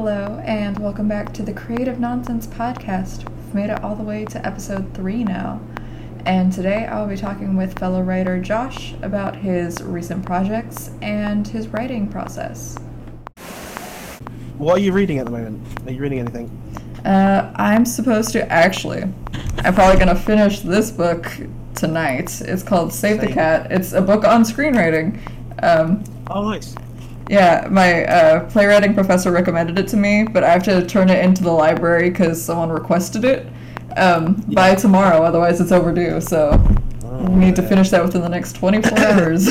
Hello, and welcome back to the Creative Nonsense Podcast. We've made it all the way to episode three now. And today I will be talking with fellow writer Josh about his recent projects and his writing process. What are you reading at the moment? Are you reading anything? Uh, I'm supposed to actually. I'm probably gonna finish this book tonight. It's called Save the Cat. It's a book on screenwriting. Um, Oh, nice. Yeah, my uh, playwriting professor recommended it to me, but I have to turn it into the library because someone requested it um, by tomorrow. Otherwise, it's overdue. So Oh, we need to finish that within the next 24 hours.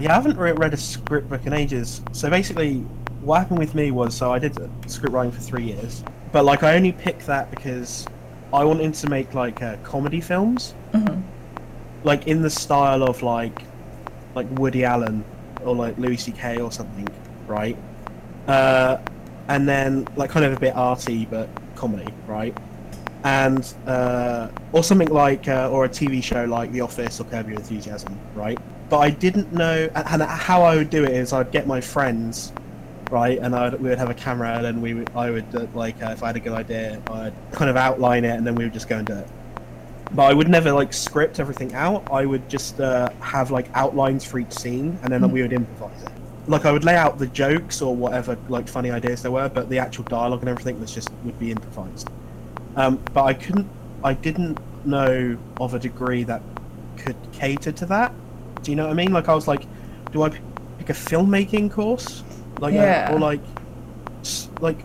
Yeah, I haven't re- read a script book in ages. So basically, what happened with me was, so I did script writing for three years, but like I only picked that because I wanted to make like uh, comedy films, Mhm. like in the style of like like Woody Allen or like Louis C.K. or something, right? Uh, and then like kind of a bit arty but comedy, right? And uh, or something like uh, or a TV show like The Office or Curb Your Enthusiasm, right? But I didn't know, and how I would do it is I'd get my friends, right, and I'd, we would have a camera, and then we would, I would uh, like uh, if I had a good idea, I'd kind of outline it, and then we would just go and do it. But I would never like script everything out. I would just uh, have like outlines for each scene, and then Mhm. we would improvise it. Like I would lay out the jokes or whatever like funny ideas there were, but the actual dialogue and everything was just would be improvised. Um, but I couldn't, I didn't know of a degree that could cater to that. Do you know what I mean? Like I was like, do I pick a filmmaking course? Like, uh, Yeah. or like, like,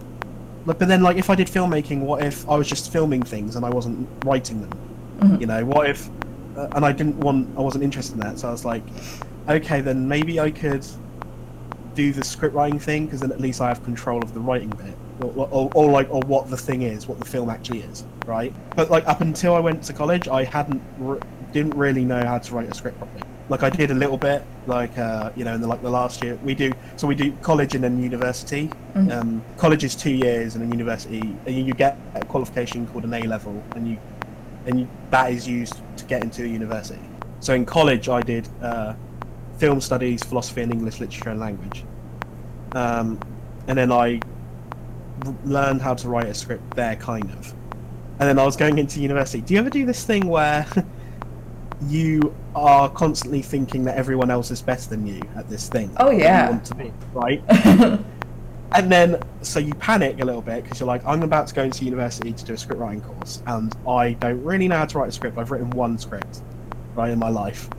like, but then like if I did filmmaking, what if I was just filming things and I wasn't writing them? Mhm. You know, what if, uh, and I didn't want, I wasn't interested in that, so I was like, okay, then maybe I could do the script writing thing because then at least I have control of the writing bit, or, or, or like, or what the thing is, what the film actually is, right? But like up until I went to college, I hadn't, re- didn't really know how to write a script properly. Like I did a little bit, like uh, you know, in the like the last year we do. So we do college and then university. Mhm. Um, college is two years, and then university, and you get a qualification called an A level, and you and that is used to get into a university. So in college, I did uh, film studies, philosophy, and English literature and language, um, and then I r- learned how to write a script there, kind of. And then I was going into university. Do you ever do this thing where you are constantly thinking that everyone else is better than you at this thing? Oh, that you yeah. want to be right. And then, so you panic a little bit because you're like, I'm about to go into university to do a script writing course, and I don't really know how to write a script. I've written one script, right, in my life,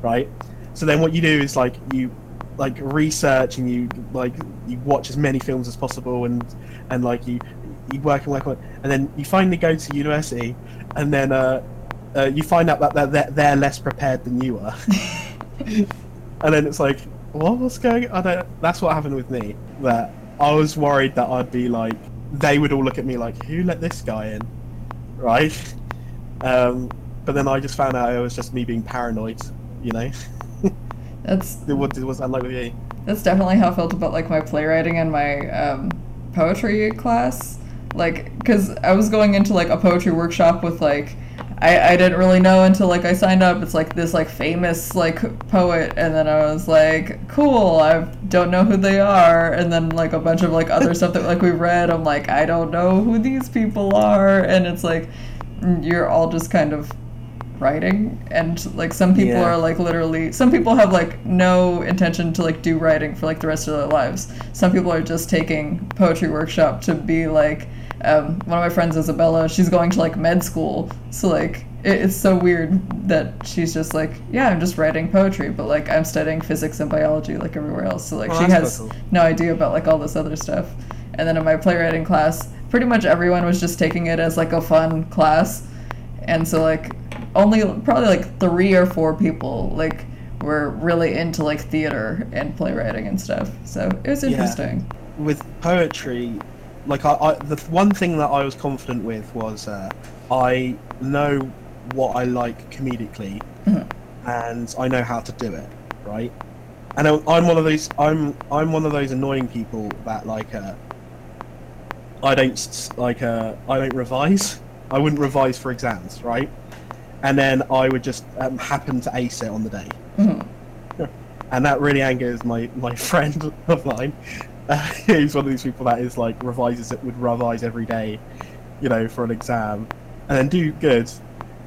right? So then, what you do is like you, like research and you like you watch as many films as possible, and and like you you work and work on, and then you finally go to university, and then uh, uh you find out that they're, they're, they're less prepared than you are, and then it's like, what was going? I don't. That's what happened with me. That I was worried that I'd be like, they would all look at me like, who let this guy in, right? Um, but then I just found out it was just me being paranoid. You know, that's it was, it was that like with you. That's definitely how I felt about like my playwriting and my um, poetry class. Like, because I was going into like a poetry workshop with like, I, I didn't really know until like I signed up. It's like this like famous like poet, and then I was like, cool. I don't know who they are, and then like a bunch of like other stuff that like we read. I'm like, I don't know who these people are, and it's like, you're all just kind of writing and like some people Yeah. are like literally some people have like no intention to like do writing for like the rest of their lives some people are just taking poetry workshop to be like um, one of my friends isabella she's going to like med school so like it, it's so weird that she's just like yeah i'm just writing poetry but like i'm studying physics and biology like everywhere else so like Oh, she has cool. no idea about like all this other stuff and then in my playwriting class pretty much everyone was just taking it as like a fun class and so like only probably like three or four people like were really into like theater and playwriting and stuff so it was interesting. Yeah. interesting with poetry, like I, I the one thing that I was confident with was uh, I know what I like comedically, Mhm. and I know how to do it, right? And I'm I'm one of those I'm I'm one of those annoying people that like uh, I don't like uh, I don't revise. I wouldn't revise for exams, right? And then I would just um, happen to ace it on the day Mhm. and that really angers my my friend of mine he's one of these people that is like revises it would revise every day, you know, for an exam, and then do good,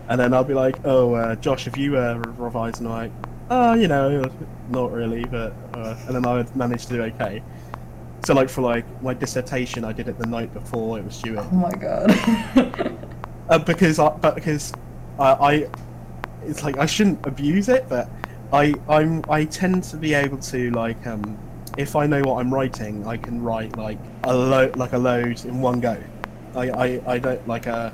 and then I'll be like, oh, uh, Josh, have you uh, revised? And I'm like, oh, you know, not really, but uh, and then I would manage to do okay. So like for like my dissertation, I did it the night before it was due. Oh my god. uh, because I, but because I, I, it's like I shouldn't abuse it, but I, I'm, I tend to be able to like, um, if I know what I'm writing, I can write like a load, like a load in one go. I, I, I don't like a,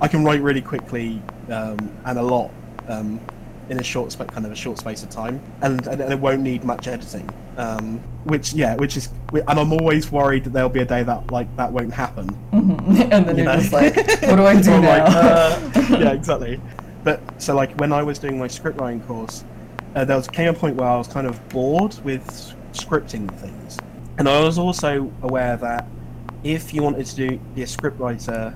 I can write really quickly um, and a lot um, in a short, spa- kind of a short space of time, and, and it won't need much editing. Um, which yeah, which is, and I'm always worried that there'll be a day that like that won't happen. Mhm. and then You you're know? just like, what do I do now? like, uh, yeah, exactly. But so like when I was doing my script writing course, uh, there was came a point where I was kind of bored with scripting things, and I was also aware that if you wanted to do be a script writer,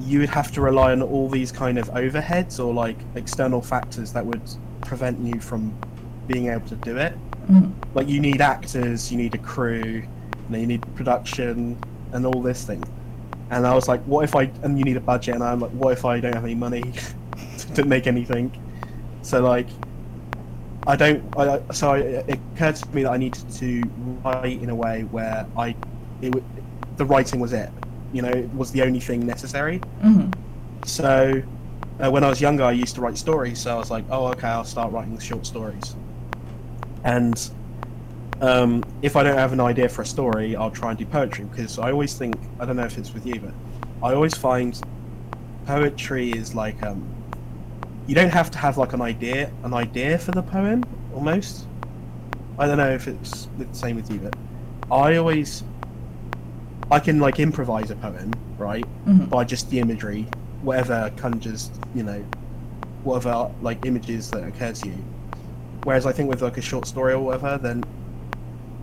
you would have to rely on all these kind of overheads or like external factors that would prevent you from being able to do it. Mhm. Like you need actors, you need a crew, you, you need production, and all this thing. And I was like, what if I? And you need a budget, and I'm like, what if I don't have any money to make anything? So like, I don't. I, so I, it occurred to me that I needed to write in a way where I, it the writing was it. You know, it was the only thing necessary. Mhm. So uh, when I was younger, I used to write stories. So I was like, oh, okay, I'll start writing short stories. And um, if I don't have an idea for a story, I'll try and do poetry because I always think I don't know if it's with you, but I always find poetry is like um, you don't have to have like an idea, an idea for the poem almost. I don't know if it's the same with you, but I always I can like improvise a poem, right? Mhm. by just the imagery, whatever conjures, you know, whatever like images that occur to you. Whereas I think with like a short story or whatever, then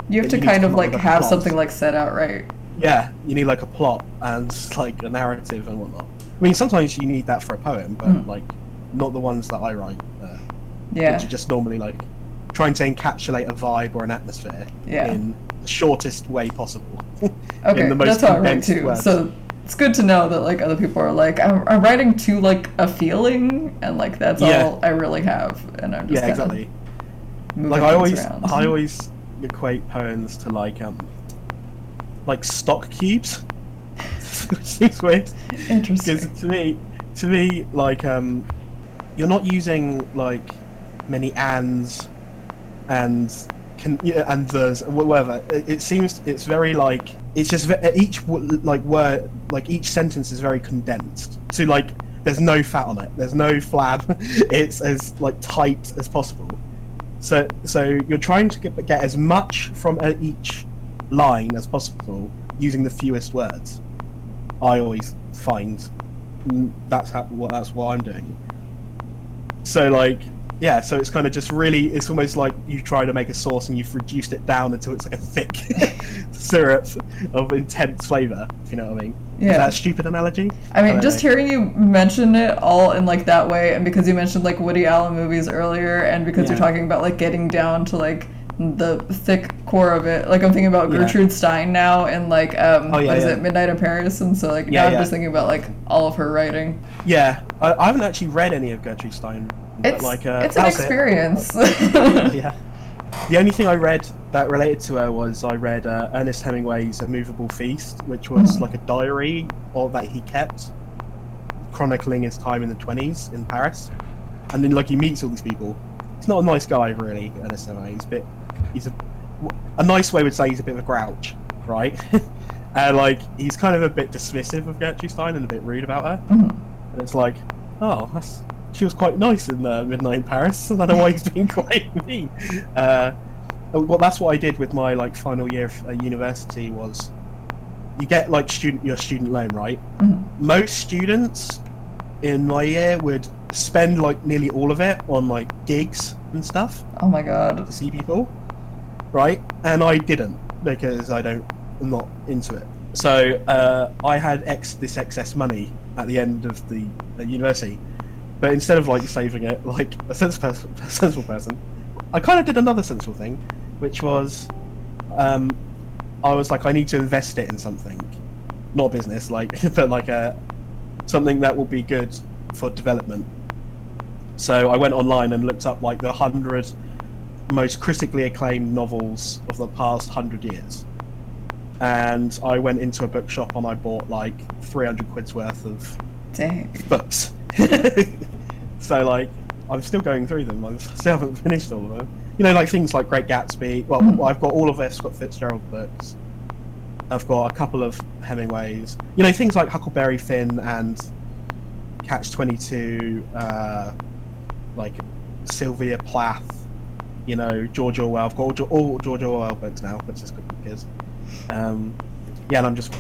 You have to you kind of like have plot. something like set out right. yeah, you need like a plot and like a narrative and whatnot. I mean, sometimes you need that for a poem, but Mm. like not the ones that I write, uh, Yeah. which are just normally like trying to encapsulate a vibe or an atmosphere Yeah. in the shortest way possible. Okay, in the most that's how I write too. words. So it's good to know that like other people are like, I'm, I'm writing to like a feeling, and like that's Yeah. all I really have, and I'm just yeah, exactly. like I always around. I always equate poems to like um like stock cubes. Which is weird because Interesting. to me to me like um you're not using like many ands and can yeah, and there's whatever. It, it seems it's very like it's just each like word like each sentence is very condensed. So like there's no fat on it. There's no flab. It's as like tight as possible. So so you're trying to get, get as much from each line as possible using the fewest words. I always find Mm, that's how that's what i'm doing so like yeah so it's kind of just really it's almost like you try to make a sauce and you've reduced it down until it's like a thick syrup of intense flavor if you know what i mean is Yeah. that a stupid analogy I mean, don't just know. hearing you mention it all in like that way, and because you mentioned like Woody Allen movies earlier, and because you're talking about like getting down to like the thick core of it, like I'm thinking about Yeah. Gertrude Stein now, and like um, Oh, yeah, what is yeah. it, Midnight in Paris, and so like Yeah, now I'm just thinking about like all of her writing. yeah I, I haven't actually read any of gertrude stein but It's like uh, it's an that's it. experience. yeah. The only thing I read that related to her was I read uh, Ernest Hemingway's A Movable Feast, which was Mhm. like a diary or that he kept, chronicling his time in the twenties in Paris, and then like he meets all these people. He's not a nice guy, really, Ernest Hemingway. He's a bit, he's a, a nice way would say he's a bit of a grouch, right? and like he's kind of a bit dismissive of Gertrude Stein and a bit rude about her. Mhm. And it's like, oh, that's she was quite nice in uh, Midnight in Paris. I don't know why he's being quite mean. Uh, well, that's what I did with my like final year of uh, university. Was you get like student your student loan, right? Mhm. Most students in my year would spend like nearly all of it on like gigs and stuff Oh my god. to see people, right? And I didn't because I don't, I'm not into it. So uh, I had ex this excess money at the end of the uh, university, but instead of like saving it like a sensible person, a sensible person, I kind of did another sensible thing, which was um, I was like, I need to invest it in something, not business, like, but like a something that will be good for development. So I went online and looked up like the hundred most critically acclaimed novels of the past hundred years, and I went into a bookshop and I bought like three hundred quid's worth of Dang. books. so like, I'm still going through them. I still haven't finished all of them. You know, like things like Great Gatsby. Well, Mm. I've got all of. Scott Fitzgerald books. I've got a couple of Hemingways. You know, things like Huckleberry Finn and Catch Twenty Two. Uh, like Sylvia Plath. You know, George Orwell. I've got all, George Orwell books now, which is good because. Um, yeah, and I'm just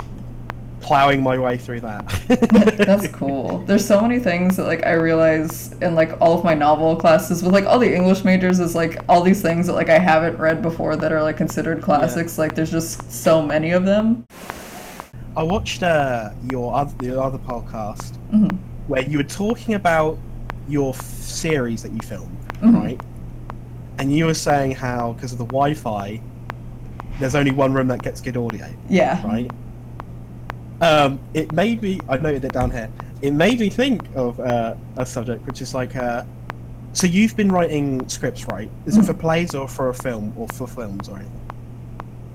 plowing my way through that. That's cool. There's so many things that like I realize in like all of my novel classes with like all the English majors is like all these things that like I haven't read before that are like considered classics. Like there's just so many of them. I watched uh, your other, the other podcast Mhm. where you were talking about your f- series that you filmed, Mhm. right? And you were saying how because of the Wi-Fi, there's only one room that gets good audio, Yeah. right? Um, it made me. I noted it down here. It made me think of uh, a subject which is like. Uh, so you've been writing scripts, right? Is it for plays or for a film or for films or anything?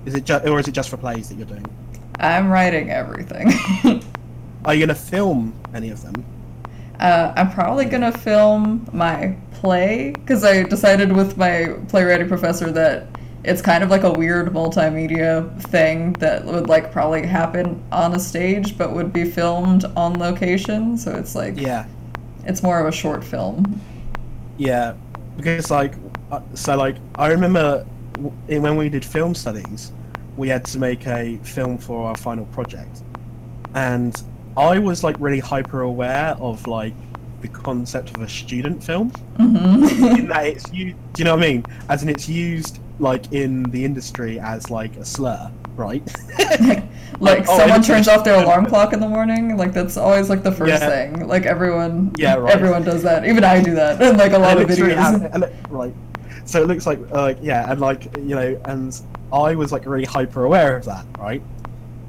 Is it ju- or is it just for plays that you're doing? I'm writing everything. Are you gonna film any of them? Uh, I'm probably gonna film my play because I decided with my playwriting professor that it's kind of like a weird multimedia thing that would like probably happen on a stage but would be filmed on location. So it's like Yeah. it's more of a short film. Yeah, because like, uh, so like, I remember when we did film studies, we had to make a film for our final project, and I was like really hyper aware of like the concept of a student film hmm in that it's you. Do you know what I mean? As in, it's used like in the industry as like a slur, right? like oh, someone turns off their alarm clock in the morning. Like that's always like the first Yeah. thing. Like everyone, Yeah, right. everyone does that. Even I do that like a lot of videos. has- and it- right. So it looks like, uh, like yeah, and like you know, and I was like really hyper aware of that, right?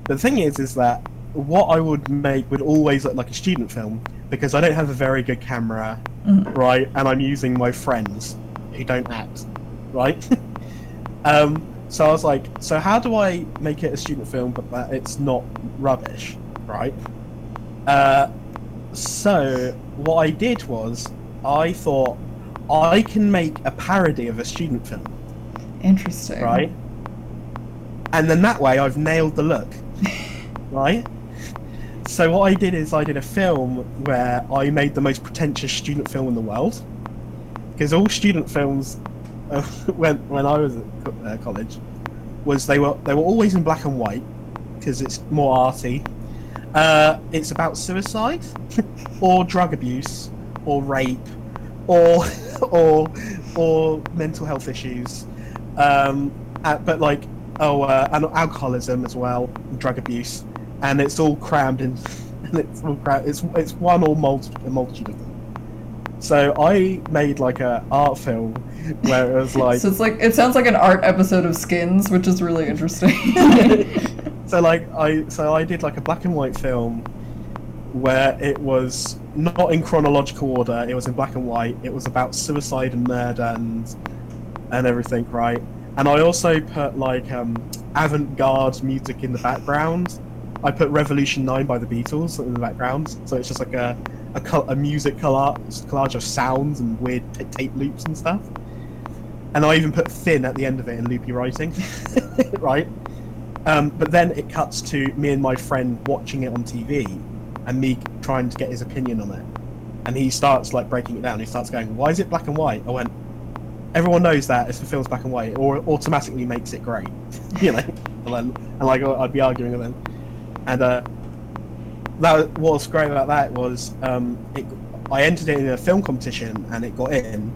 The thing is, is that what I would make would always look like a student film because I don't have a very good camera, Mhm. right? And I'm using my friends who don't act, right? um, so I was like, so how do I make it a student film but that it's not rubbish, right? Uh, so what I did was I thought I can make a parody of a student film, Interesting. right? And then that way I've nailed the look, right? So what I did is I did a film where I made the most pretentious student film in the world, because all student films, uh, when when I was at uh, college, was they were they were always in black and white, because it's more arty. Uh, it's about suicide, or drug abuse, or rape, or or or mental health issues, um, uh, but like oh, uh, and alcoholism as well, drug abuse, and it's all crammed in. And it's all cram- it's it's one or multi- a multitude of them. So I made like a art film where it was like so it's like it sounds like an art episode of Skins, which is really interesting. so like I so I did like a black and white film where it was not in chronological order. It was in black and white. It was about suicide and murder and and everything, right? And I also put like um, avant-garde music in the background. I put Revolution Nine by the Beatles in the background, so it's just like a a, a music collage, collage of sounds and weird tape loops and stuff. And I even put Fin at the end of it in loopy writing, right? Um, but then it cuts to me and my friend watching it on TV, and me trying to get his opinion on it. And he starts like breaking it down. He starts going, "Why is it black and white?" I went, "Everyone knows that if the film's black and white, or automatically makes it great." you know, and, then, and like I'd be arguing with him, and uh, that what was great about that was um, it, I entered it in a film competition and it got in,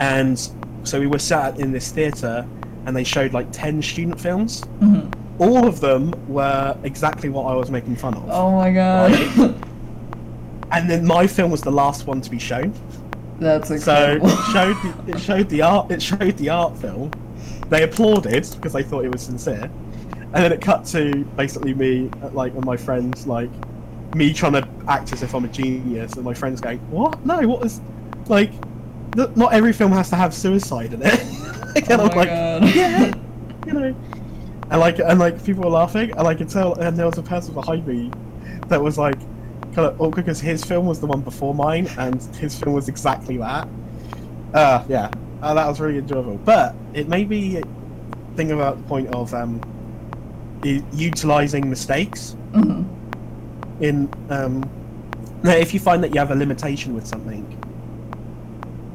and so we were sat in this theatre and they showed like 10 student films. Mhm. all of them were exactly what i was making fun of. Oh my god. and then my film was the last one to be shown. That's so it showed the, it showed the art it showed the art film. They applauded because they thought it was sincere, and then it cut to basically me, uh, like, and my friends, like, me trying to act as if I'm a genius, and my friends going, "What? No, what is like? th- Not every film has to have suicide in it." and oh I'm my like, god. yeah, you know. And like, and like, people were laughing, and I could tell. And there was a person behind me that was like, kind of awkward because his film was the one before mine, and his film was exactly that. Uh, yeah, uh, that was really enjoyable. But it made me think about the point of um, utilizing mistakes Mhm. in um, now, if you find that you have a limitation with something,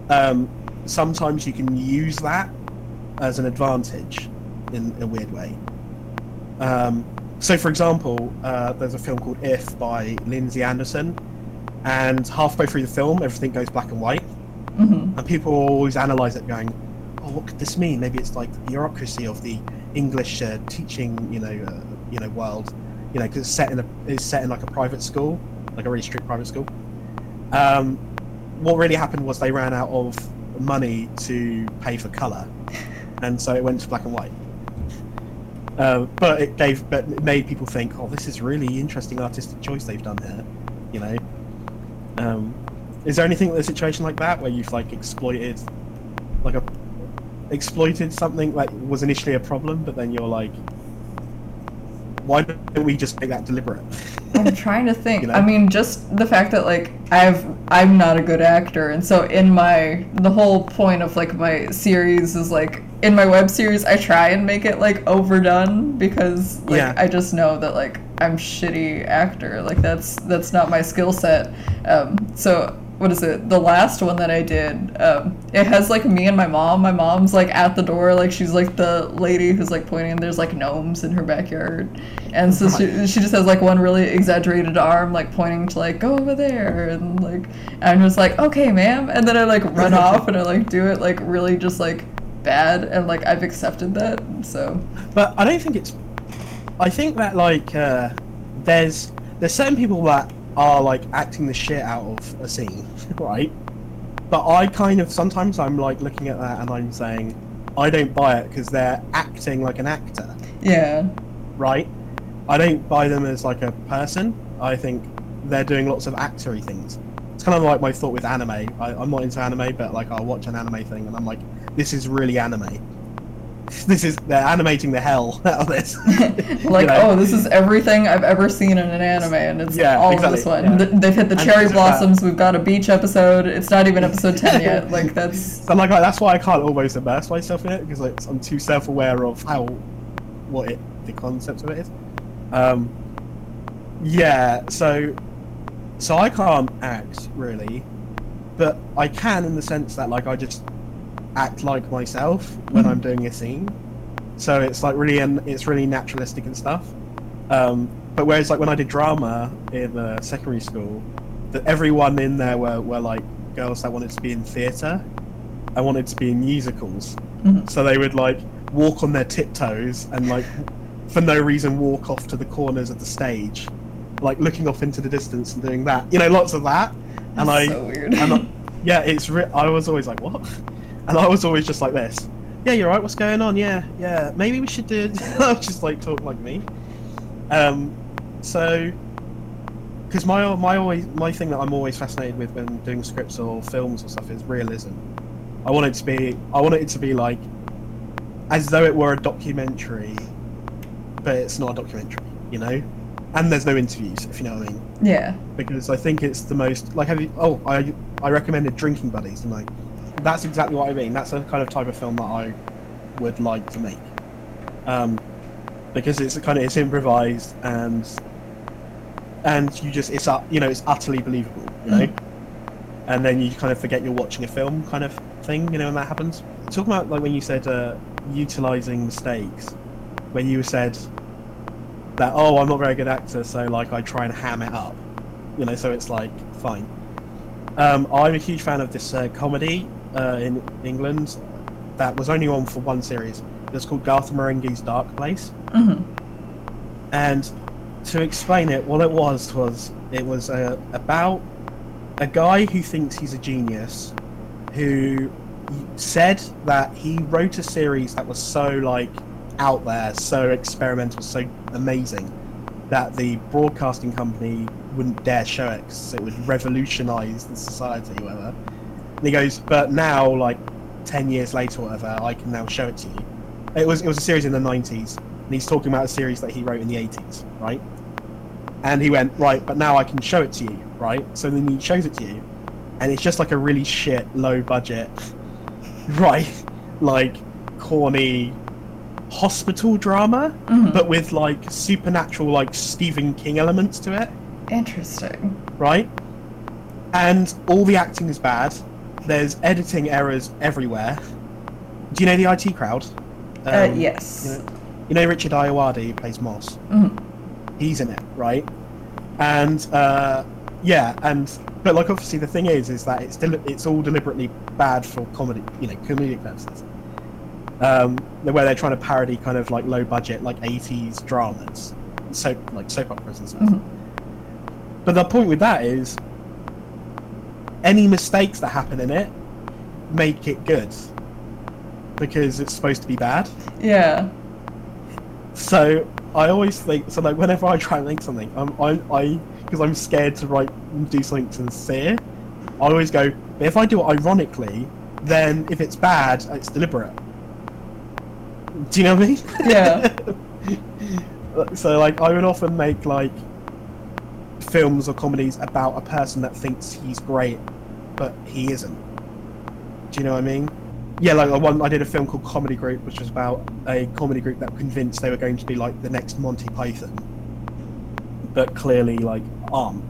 um, sometimes you can use that as an advantage in a weird way. Um, so, for example, uh, there's a film called If by Lindsay Anderson, and halfway through the film, everything goes black and white, Mhm. and people always analyze it, going, "Oh, what could this mean? Maybe it's like the bureaucracy of the English uh, teaching, you know, uh, you know, world, you know, because it's set in a it's set in like a private school, like a really strict private school." Um, what really happened was they ran out of money to pay for color, and so it went to black and white. Uh, but it gave, but it made people think, "Oh, this is really interesting artistic choice they've done here," you know. Um, is there anything a situation like that where you've like exploited, like a exploited something that was initially a problem, but then you're like, why don't we just make that deliberate? I'm trying to think. You know? I mean, just the fact that like I've I'm not a good actor, and so in my the whole point of like my series is like in my web series I try and make it like overdone because like Yeah. I just know that like I'm shitty actor. Like that's that's not my skill set. Um, so what is it? The last one that I did, um, it has like me and my mom. My mom's like at the door, like she's like the lady who's like pointing. There's like gnomes in her backyard, and so she, she just has like one really exaggerated arm, like pointing to like go over there, and like I'm just like okay, ma'am, and then I like run off and I like do it like really just like bad, and like I've accepted that. So But I don't think it's. I think that like uh, there's there's certain people that are like acting the shit out of a scene, right? But I kind of sometimes I'm like looking at that and I'm saying I don't buy it because they're acting like an actor, yeah, right? I don't buy them as like a person. I think they're doing lots of actory things. It's kind of like my thought with anime. I, I'm not into anime, but like I'll watch an anime thing and I'm like, this is really anime. This is they're animating the hell out of this. like You know? oh, this is everything I've ever seen in an anime, and it's Yeah, all exactly, of this one. yeah. Th- They've hit the And cherry this is that- blossoms. We've got a beach episode. It's not even episode ten yet. Like that's So like that's why I can't always immerse myself in it because like I'm too self-aware of how what it the concept of it is. Um, yeah, so so I can't act really, but I can in the sense that like I just act like myself when I'm doing a scene. So it's like really and it's really naturalistic and stuff. Um, but whereas like when I did drama in uh, secondary school, that everyone in there were, were like girls that wanted to be in theatre. I wanted to be in musicals. Mhm. So they would like walk on their tiptoes and like for no reason walk off to the corners of the stage, like looking off into the distance and doing that. You know, lots of that. And I so weird. and I, yeah, it's re- I was always like, what? And I was always just like this. Yeah, you're right. What's going on? Yeah, yeah. Maybe we should do. I was just like talk like me. Um, so because my my always my thing that I'm always fascinated with when doing scripts or films or stuff is realism. I want it to be I want it to be like as though it were a documentary, but it's not a documentary, you know. And there's no interviews, if you know what I mean yeah, because I think it's the most like have you oh I I recommended Drinking Buddies and like that's exactly what I mean. That's the kind of type of film that I would like to make. Um because it's kind of it's improvised and and you just it's uh, you know it's utterly believable, you know. And then you kind of forget you're watching a film kind of thing, you know, when that happens. Talking about like when you said uh, utilizing mistakes, when you said that oh I'm not a very good actor, so like I try and ham it up, you know, so it's like fine. Um, I'm a huge fan of this uh, comedy uh, in England that was only on for one series. It's called Garth Marenghi's Dark Place, hmm and to explain it, what it was was it was uh, about a guy who thinks he's a genius, who said that he wrote a series that was so like out there, so experimental, so amazing that the broadcasting company wouldn't dare show it because it would revolutionize the society, whatever. And he goes, but now, like ten years later, or whatever, I can now show it to you. It was it was a series in the '90s, and he's talking about a series that he wrote in the '80s, right? And he went, right, but now I can show it to you, right? So then he shows it to you, and it's just like a really shit, low budget, right, like corny hospital drama, Mhm. but with like supernatural, like Stephen King elements to it, Interesting. right? And all the acting is bad. There's editing errors everywhere. Do you know the IT crowd? uh, Um, yes. You know, you know Richard Ayoade who plays Moss? Mhm. He's in it, right? And uh, yeah, and but like obviously the thing is, is that it's deli- it's all deliberately bad for comedy, you know, comedic purposes. Um, where they're trying to parody kind of like low budget, like 80s dramas, soap like soap operas and stuff. Mhm. But the point with that is, any mistakes that happen in it make it good because it's supposed to be bad. Yeah. So I always think so. Like whenever I try and make something, I'm, I I because I'm scared to write do something sincere. I always go. But if I do it ironically, then if it's bad, it's deliberate. Do you know what I mean? Yeah. so like I would often make like films or comedies about a person that thinks he's great, but he isn't. Do you know what I mean? Yeah, like I I did a film called Comedy Group, which was about a comedy group that convinced they were going to be like the next Monty Python, but clearly like aren't.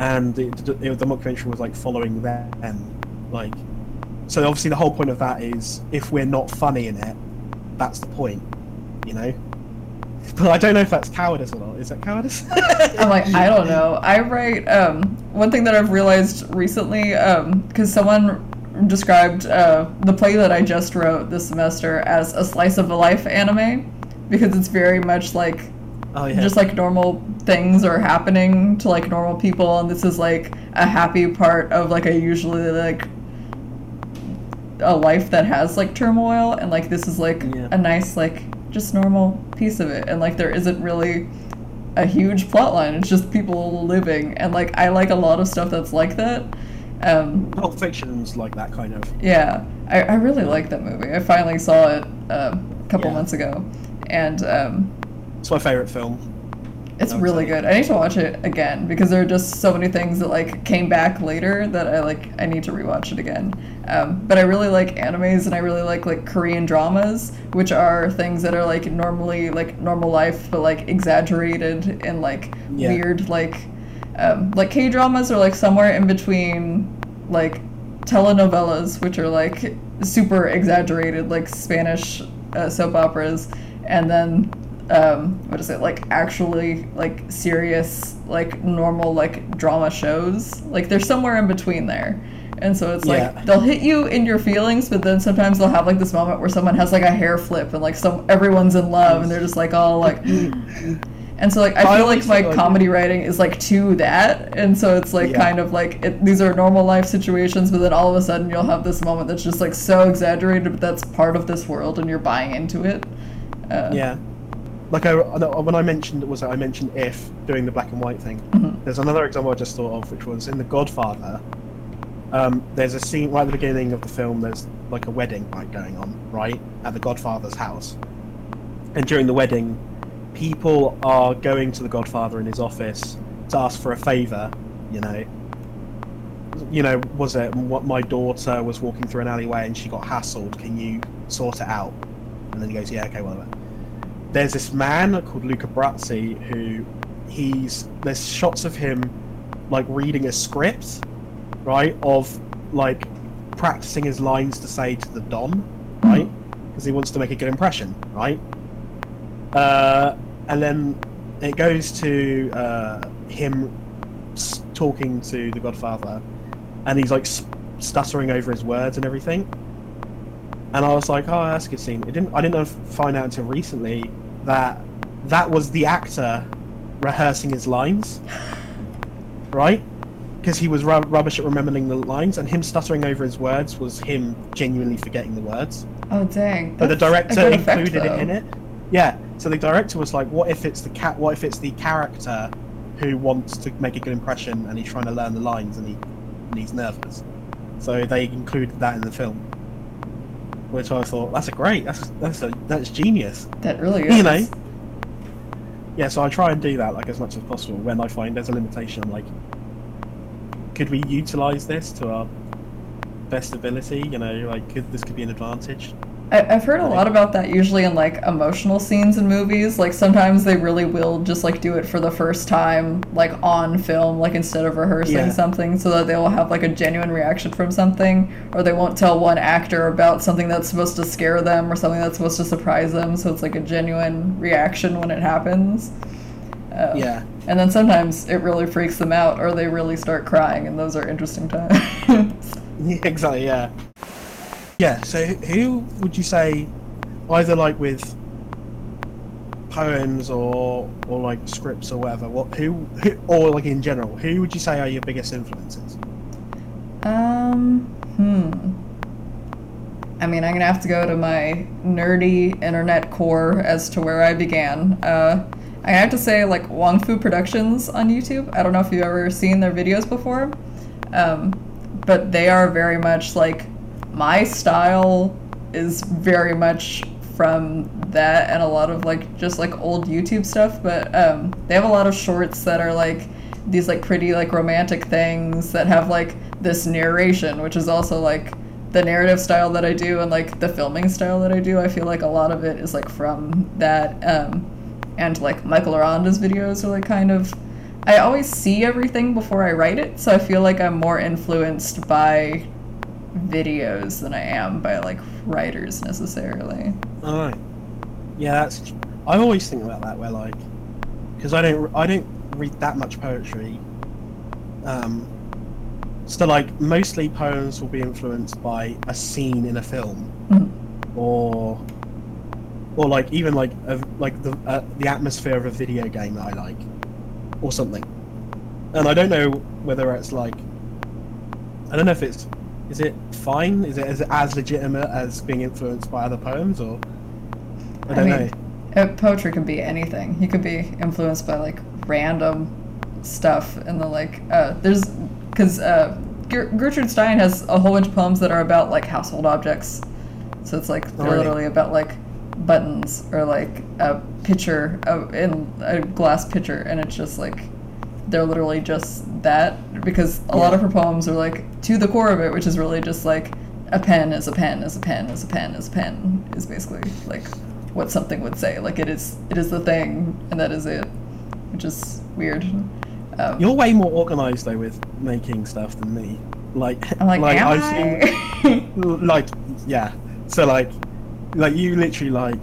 And it, it, the documentary was like following them, like. So obviously the whole point of that is if we're not funny in it, that's the point, you know. But I don't know if that's cowardice or not. Is that cowardice? I'm like, I don't know. I write um, one thing that I've realized recently, because someone described uh, the play that I just wrote this semester as a slice of a life anime, because it's very much like oh yeah. just like normal things are happening to like normal people, and this is like a happy part of like a usually like a life that has like turmoil, and like this is like Yeah. a nice like just normal piece of it, and like there isn't really a huge plot line. It's just people living, and like I like a lot of stuff that's like that. Um, Pulp Fiction's like that kind of. yeah, I, I really like that movie. I finally saw it uh, a couple Yeah. months ago, and um, It's my favorite film. It's really good. I need to watch it again because there are just so many things that like came back later that I like. I need to rewatch it again. Um, but I really like animes and I really like like Korean dramas, which are things that are like normally like normal life but like exaggerated and like Yeah. weird like um, like K dramas are like somewhere in between like telenovelas, which are like super exaggerated like Spanish uh, soap operas, and then um, what is it like actually like serious like normal like drama shows like they're somewhere in between there and so it's like Yeah. they'll hit you in your feelings but then sometimes they'll have like this moment where someone has like a hair flip and like some everyone's in love and they're just like all like and so like i I feel like my comedy writing is like to that and so it's like Yeah. kind of like it, these are normal life situations but then all of a sudden you'll have this moment that's just like so exaggerated but that's part of this world and you're buying into it uh, Yeah. Like I, when I mentioned was I mentioned if doing the black and white thing. Mhm. There's another example I just thought of, which was in The Godfather. Um, there's a scene right at the beginning of the film. There's like a wedding like going on right at the Godfather's house, and during the wedding, people are going to the Godfather in his office to ask for a favor. You know, you know, was it what my daughter was walking through an alleyway and she got hassled? Can you sort it out? And then he goes, yeah, okay, whatever. There's this man called Luca Brasi who he's there's shots of him like reading a script, right, of like practicing his lines to say to the Don, right, because he wants to make a good impression, right. Uh, and then it goes to uh, him talking to the Godfather, and he's like stuttering over his words and everything. And I was like, oh, that's a good scene. It didn't. I didn't know- find out until recently that that was the actor rehearsing his lines, right? because he was rub- rubbish at remembering the lines, and him stuttering over his words was him genuinely forgetting the words. Oh dang! But the director good effect, included it in it. Yeah. So the director was like, "What if it's the cat? What if it's the character who wants to make a good impression and he's trying to learn the lines and he and he's nervous?" So they included that in the film, which I thought that's a great. That's that's a that's genius. That really is. You know. Yeah. So I try and do that like as much as possible when I find there's a limitation. I'm like, could we utilize this to our best ability? You know, like could this could be an advantage? I, I've heard a lot about that usually in like emotional scenes in movies. Like sometimes they really will just like do it for the first time, like on film, like instead of rehearsing Yeah. something, so that they will have like a genuine reaction from something, or they won't tell one actor about something that's supposed to scare them or something that's supposed to surprise them, so it's like a genuine reaction when it happens. Um, Yeah. And then sometimes it really freaks them out, or they really start crying, and those are interesting times. Yeah, exactly. Yeah. Yeah. So who- would you say, either like with poems or or like scripts or whatever, what who, who or like in general, who would you say are your biggest influences? Um, hmm. I mean, I'm gonna have to go to my nerdy internet core as to where I began. Uh, I have to say, like Wong Fu Productions on YouTube. I don't know if you've ever seen their videos before, um, but they are very much like my style is very much from that and a lot of like just like old YouTube stuff. But um, they have a lot of shorts that are like these like pretty like romantic things that have like this narration, which is also like the narrative style that I do and like the filming style that I do. I feel like a lot of it is like from that. Um, and like Michael Aranda's videos are like kind of. I always see everything before I write it, so I feel like I'm more influenced by videos than I am by like writers necessarily. All right. Yeah, that's. I always think about that where like, because I don't I don't read that much poetry. Um. So like mostly poems will be influenced by a scene in a film, Mhm. or or like even like a, like the uh, the atmosphere of a video game that I like, or something. And I don't know whether it's like. I don't know if it's. Is it fine? Is it, is it as legitimate as being influenced by other poems, or I I don't mean, know. Uh, poetry can be anything. You could be influenced by like random stuff, and the like uh, there's because uh, Ger- Gertrude Stein has a whole bunch of poems that are about like household objects. So it's like they're really? literally about like buttons or like a pitcher of, in a glass pitcher, and it's just like they're literally just that because a lot of her poems are like to the core of it, which is really just like a pen is a pen is a pen is a pen is a pen is basically like what something would say. Like it is it is the thing and that is it, which is weird. Um, You're way more organized though with making stuff than me. Like, I'm like, am I've I? seen, like, yeah. So like, like you literally like,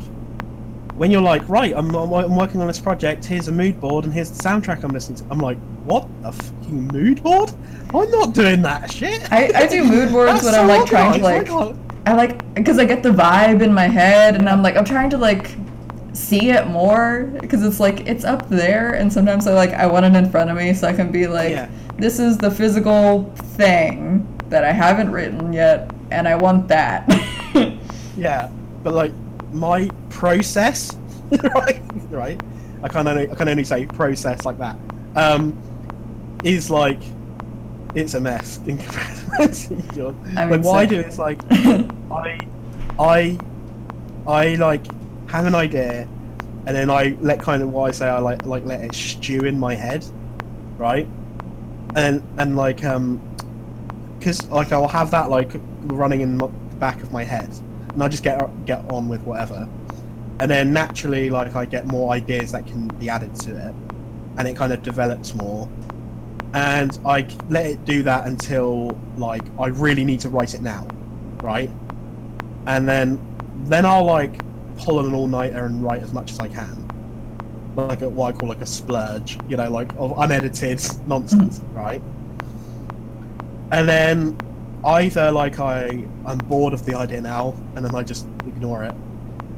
when you're like, right, I'm, I'm working on this project. Here's a mood board and here's the soundtrack I'm listening to. I'm like, what a fucking mood board? I'm not doing that shit. I, I do mood boards when so I'm like trying to like I like because I get the vibe in my head, and I'm like I'm trying to like see it more because it's like it's up there, and sometimes I like I want it in front of me so I can be like, Yeah. this is the physical thing that I haven't written yet, and I want that. Yeah, but like my process, right, right. I can only I can only say process like that. Um, is like it's a mess in comparison to yours. Like mean, what I so- do is like I I I like have an idea, and then I let kind of why I say I like like let it stew in my head, right? And and like um, because like I'll have that like running in the back of my head, and I just get get on with whatever, and then naturally like I get more ideas that can be added to it, and it kind of develops more, and I let it do that until like I really need to write it now, right? And then then I'll like pull an all nighter and write as much as I can, like a, what I call like a splurge, you know, like of unedited nonsense, hmm. right? And then either like I I'm bored of the idea now, and then I just ignore it,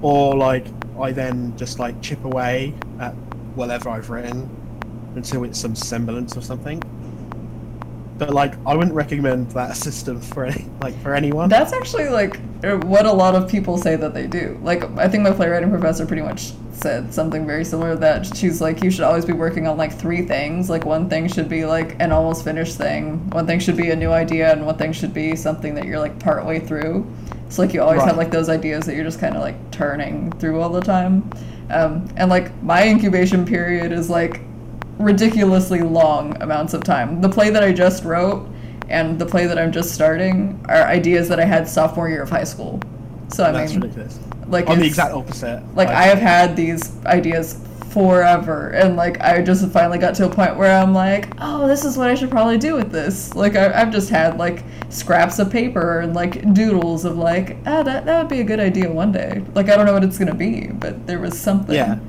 or like I then just like chip away at whatever I've written until it's some semblance of something. but like I wouldn't recommend that system for any, like for anyone. That's actually like what a lot of people say that they do. Like I think my playwriting professor pretty much said something very similar that she's like you should always be working on like three things. Like one thing should be like an almost finished thing. One thing should be a new idea and one thing should be something that you're like part way through. So like you always Right. have like those ideas that you're just kind of like turning through all the time. Um, and like my incubation period is like ridiculously long amounts of time. The play that I just wrote and the play that I'm just starting are ideas that I had sophomore year of high school. So I That's mean, ridiculous. Like I'm the exact opposite. like I have had these ideas forever, and like I just finally got to a point where I'm like, oh, this is what I should probably do with this. Like I, I've just had like scraps of paper and like doodles of like, ah, that that would be a good idea one day. Like I don't know what it's gonna be, but there was something. Yeah.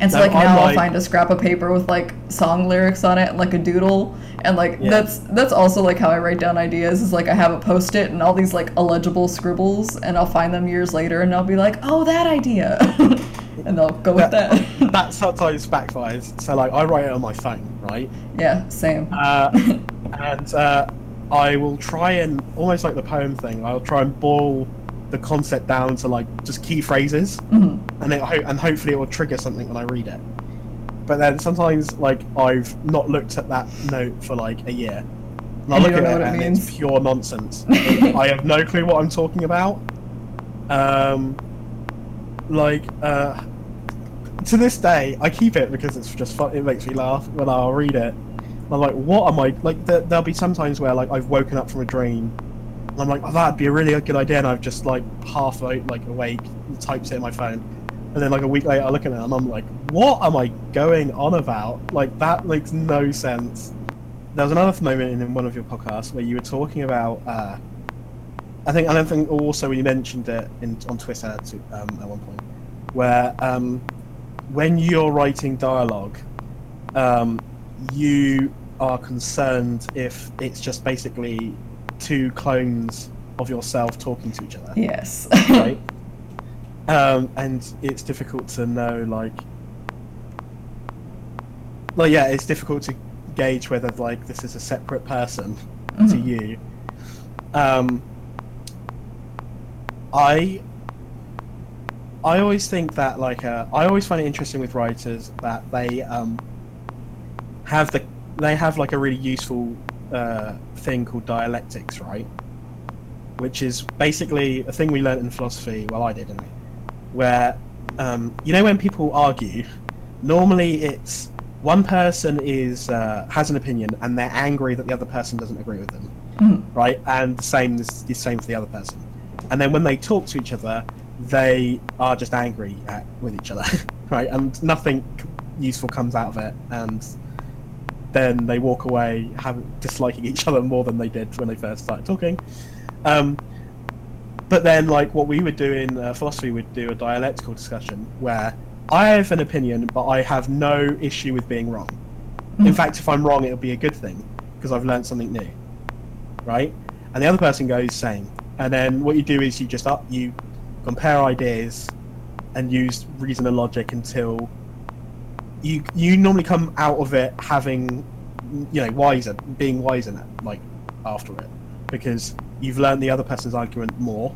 And so No, like now I'll find a scrap of paper with like song lyrics on it and like a doodle and like Yeah. that's that's also like how I write down ideas is like I have a post it and all these like illegible scribbles and I'll find them years later and I'll be like oh that idea and they'll go with that that sometimes backfires. So like I write it on my phone, right? yeah same Uh, and uh, I will try and almost like the poem thing. I'll try and boil the concept down to like just key phrases, Mhm. and it, and hopefully it will trigger something when I read it. But then sometimes like I've not looked at that note for like a year. And I look at it it and means? it's pure nonsense. I have no clue what I'm talking about. Um, like uh, to this day, I keep it because it's just fun. It makes me laugh when I'll read it. I'm like, what am I like? There, there'll be some times where like I've woken up from a dream, and I'm like, oh, that'd be a really good idea, and I've just like half like awake, types it in my phone, and then like a week later, I look at it and I'm like, what am I going on about? Like that makes no sense. There was another moment in, one of your podcasts where you were talking about. Uh, I think I don't think also you mentioned it in, on Twitter to, um, at one point, where um, when you're writing dialogue, um, you are concerned if it's just basically two clones of yourself talking to each other, yes right? um, and it's difficult to know, like, well, yeah, it's difficult to gauge whether like this is a separate person to Mhm. you. Um, I I always think that like uh, I always find it interesting with writers that they um, have the they have like a really useful uh, thing called dialectics, right? Which is basically a thing we learned in philosophy. Well, I did, anyway. Where um, you know when people argue, normally it's one person is uh, has an opinion and they're angry that the other person doesn't agree with them Mhm. right? And the same is the same for the other person. And then when they talk to each other, they are just angry at, with each other, right? And nothing useful comes out of it, and then they walk away have, disliking each other more than they did when they first started talking. Um, but then, like what we would do in uh, philosophy, we'd do a dialectical discussion where I have an opinion, but I have no issue with being wrong. In Mhm. fact, if I'm wrong, it'll be a good thing because I've learned something new right? And the other person goes same. And then what you do is you just up you compare ideas and use reason and logic until you you normally come out of it having you know wiser, being wiser like after it because you've learned the other person's argument more.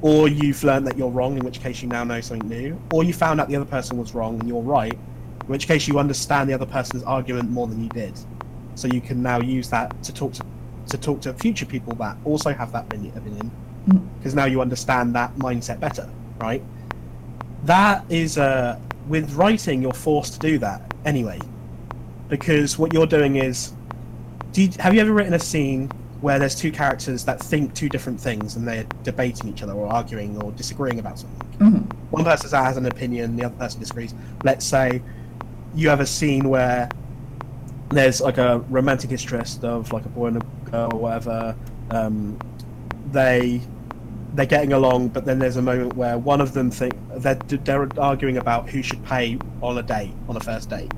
Or you've learned that you're wrong, in which case you now know something new. Or you found out the other person was wrong and you're right, in which case you understand the other person's argument more than you did. So you can now use that to talk to to talk to future people that also have that opinion- because now you understand that mindset better right that is uh with writing you're forced to do that anyway because what you're doing is do you, have you ever written a scene where there's two characters that think two different things and they're debating each other or arguing or disagreeing about something Mhm. one person has an opinion, the other person disagrees. Let's say you have a scene where there's like a romantic interest of like a boy and a girl or whatever. Um, they they're getting along, but then there's a moment where one of them think they're they're arguing about who should pay on a date on a first date,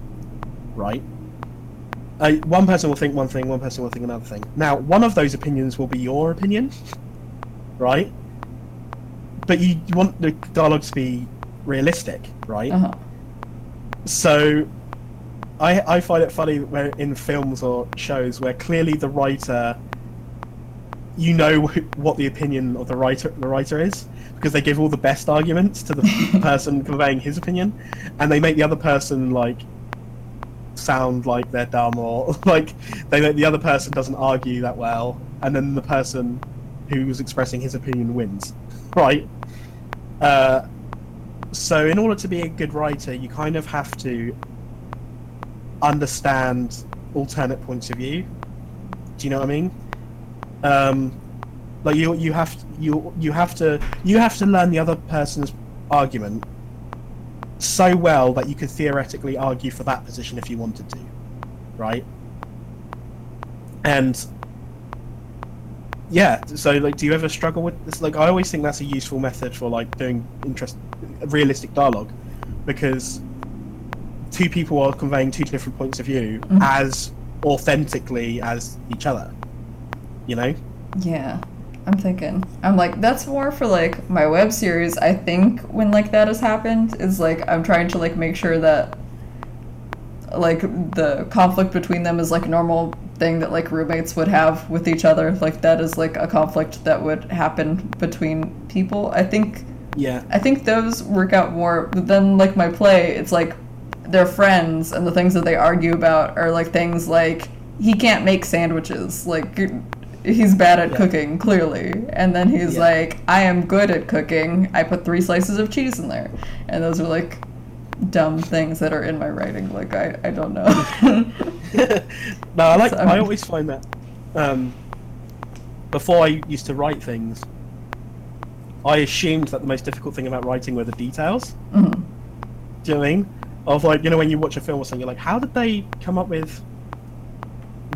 right? Uh, one person will think one thing, one person will think another thing. Now, one of those opinions will be your opinion, right? But you, you want the dialogue to be realistic, right? Uh-huh. So I I find it funny where in films or shows where clearly the writer, you know wh- what the opinion of the writer the writer is because they give all the best arguments to the person conveying his opinion, and they make the other person like sound like they're dumb or like they the other person doesn't argue that well, and then the person who's expressing his opinion wins, right? Uh, so in order to be a good writer, you kind of have to understand alternate points of view. Do you know what I mean? Um, like you, you have you you have to you have to learn the other person's argument so well that you could theoretically argue for that position if you wanted to, right? And yeah, so like, do you ever struggle with this? Like, I always think that's a useful method for like doing interest, realistic dialogue, because two people are conveying two different points of view Mhm. as authentically as each other. You know? Yeah. I'm thinking. I'm like, that's more for like my web series. I think when like that has happened is like I'm trying to like make sure that like the conflict between them is like a normal thing that like roommates would have with each other. Like that is like a conflict that would happen between people. I think Yeah. I think those work out more but then like my play, it's like they're friends and the things that they argue about are like things like he can't make sandwiches. Like he's bad at Yeah. cooking, clearly. And then he's Yeah. like, I am good at cooking. I put three slices of cheese in there. And those are like dumb things that are in my writing. Like I, I don't know. no, I like. So- I always find that um, before I used to write things, I assumed that the most difficult thing about writing were the details. Mhm. Do you know what I mean? Of like, you know, when you watch a film or something, you're like, how did they come up with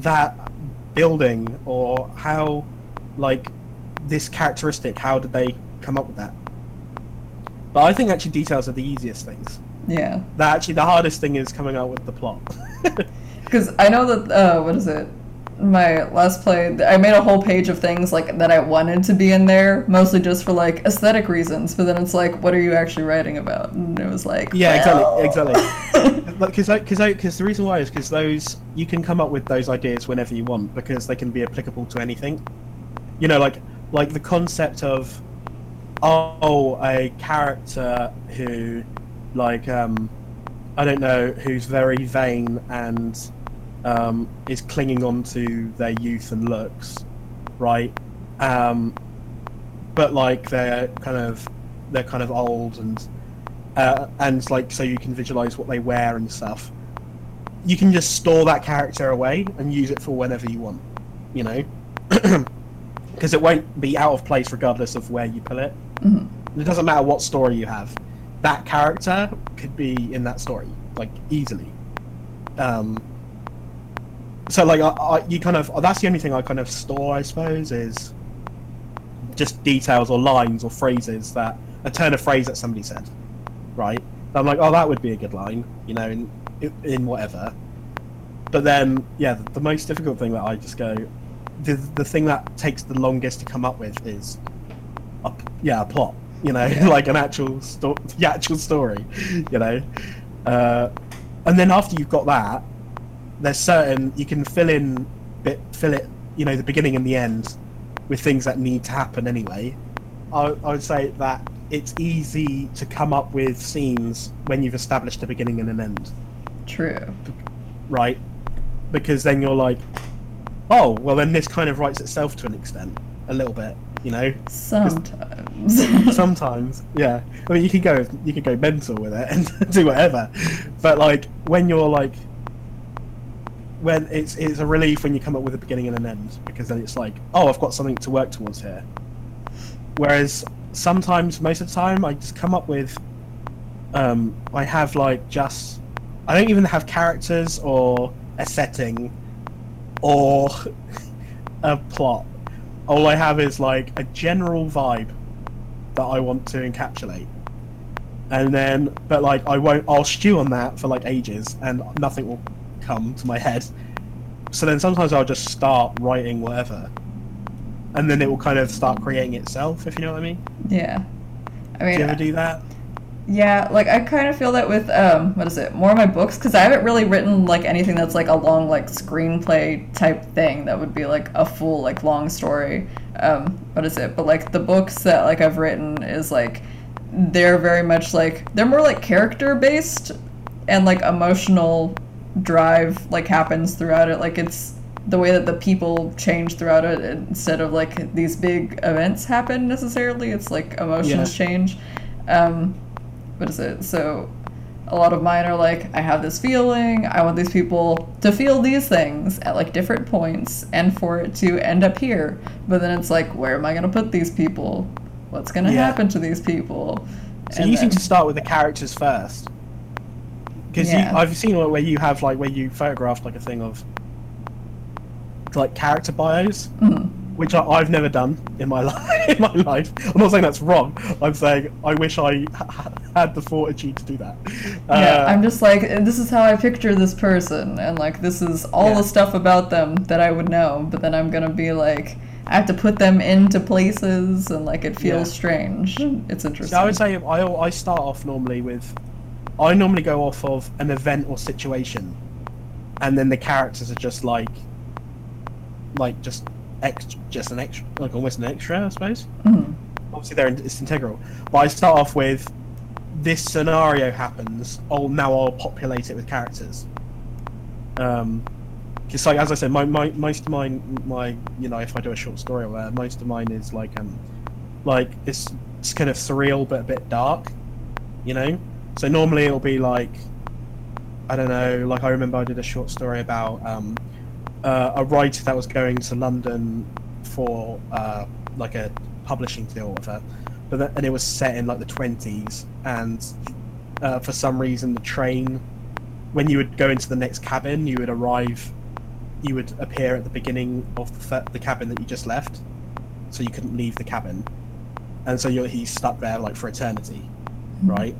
that building, or how, like, this characteristic? How did they come up with that? But I think actually details are the easiest things. Yeah. That actually the hardest thing is coming up with the plot. Because I know that uh, what is it? My last play, I made a whole page of things like that I wanted to be in there, mostly just for like aesthetic reasons. But then it's like, what are you actually writing about? And it was like, Yeah, well- exactly, exactly. Because because because the reason why is because those you can come up with those ideas whenever you want because they can be applicable to anything. You know, like like the concept of oh a character who like um I don't know who's very vain and um, is clinging on to their youth and looks, right? Um, but like they're kind of they're kind of old and uh, and like so you can visualize what they wear and stuff. You can just store that character away and use it for whenever you want, you know, because it won't be out of place regardless of where you put it. Mhm. It doesn't matter what story you have. That character could be in that story, like easily. Um, so like I, I, you kind of that's the only thing I kind of store, I suppose, is just details or lines or phrases that a turn of phrase that somebody said, right? I'm like, oh, that would be a good line, you know, in in whatever. But then, yeah, the, the most difficult thing that I just go, the the thing that takes the longest to come up with is, a, yeah, a plot, you know, like an actual sto- the actual story, you know. Uh, and then after you've got that, there's certain you can fill in bit fill it, you know, the beginning and the end with things that need to happen anyway. I, I would say that it's easy to come up with scenes when you've established a beginning and an end, True. right? Because then you're like, oh, well, then this kind of writes itself to an extent, a little bit, you know. Sometimes. Sometimes, yeah. I mean, you can go, you can go mental with it and do whatever, but like when you're like, when it's it's a relief when you come up with a beginning and an end because then it's like, oh, I've got something to work towards here. Whereas sometimes, most of the time, I just come up with, um, I have like just, I don't even have characters or a setting, or a plot. All I have is like a general vibe that I want to encapsulate. And then, but like, I won't, I'll stew on that for like ages and nothing will come to my head. So then sometimes I'll just start writing whatever. And then it will kind of start creating itself, if you know what I mean. yeah. I Do mean, you ever do that? Yeah, like I kind of feel that with um, what is it? More of my books because I haven't really written like anything that's like a long like screenplay type thing that would be like a full like long story. Um, what is it? But like the books that like I've written is like they're very much like they're more like character based and like emotional drive like happens throughout it. Like it's the way that the people change throughout it instead of like these big events happen necessarily. It's like emotions Yeah. change. Um, what is it? So a lot of mine are like, I have this feeling, I want these people to feel these things at like different points and for it to end up here. But then it's like, where am I gonna put these people? What's gonna Yeah. happen to these people? So And you seem then- to start with the characters first. Because Yeah. I've seen where you have like where you photographed like a thing of like character bios, Mhm. which I, I've never done in my life. In my life, I'm not saying that's wrong. I'm saying I wish I ha- had the fortitude to do that. yeah, Uh, I'm just like, this is how I picture this person, and like, this is all Yeah. the stuff about them that I would know, but then I'm gonna be like, I have to put them into places, and like, it feels Yeah. strange. It's interesting. So I would say I, I start off normally with I normally go off of an event or situation, and then the characters are just like like just ex just an extra like almost an extra I suppose. Mhm. Obviously they're it's integral, but I start off with this scenario happens. Oh, now I'll populate it with characters. Um, just like as I said, my, my most of mine, my you know, if I do a short story or whatever, most of mine is like um, like it's it's kind of surreal but a bit dark, you know. So normally it'll be like, I don't know, like I remember I did a short story about um, uh, a writer that was going to London for uh, like a publishing deal or whatever, but then, and it was set in like the twenties, and uh, for some reason the train, when you would go into the next cabin, you would arrive, you would appear at the beginning of the, the cabin that you just left, so you couldn't leave the cabin, and so you're, he's stuck there like for eternity, right?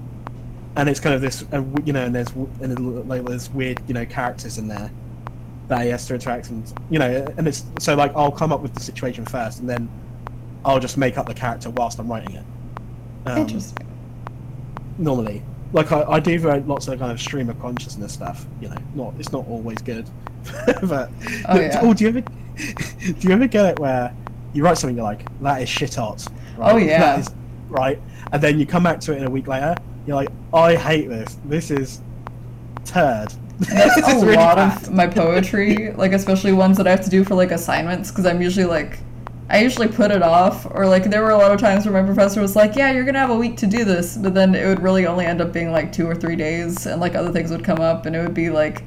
And it's kind of this, uh, you know, and there's and like there's weird, you know, characters in there that he has to interact and you know, and it's so like I'll come up with the situation first, and then I'll just make up the character whilst I'm writing it. Um, Interesting. normally. Like I, I do very, lots of kind of stream of consciousness stuff. You know, not it's not always good, but Oh, yeah. oh, do you ever do you ever get it where you write something you're like that is shit hot, right? Oh, yeah. Is- right, and then you come back to it in a week later, you're like, I hate this. This is turd. That's a really lot bad." of my poetry, like especially ones that I have to do for like assignments, because I'm usually like, I usually put it off, or like there were a lot of times where my professor was like, "Yeah, you're gonna have a week to do this," but then it would really only end up being like two or three days, and like other things would come up, and it would be like,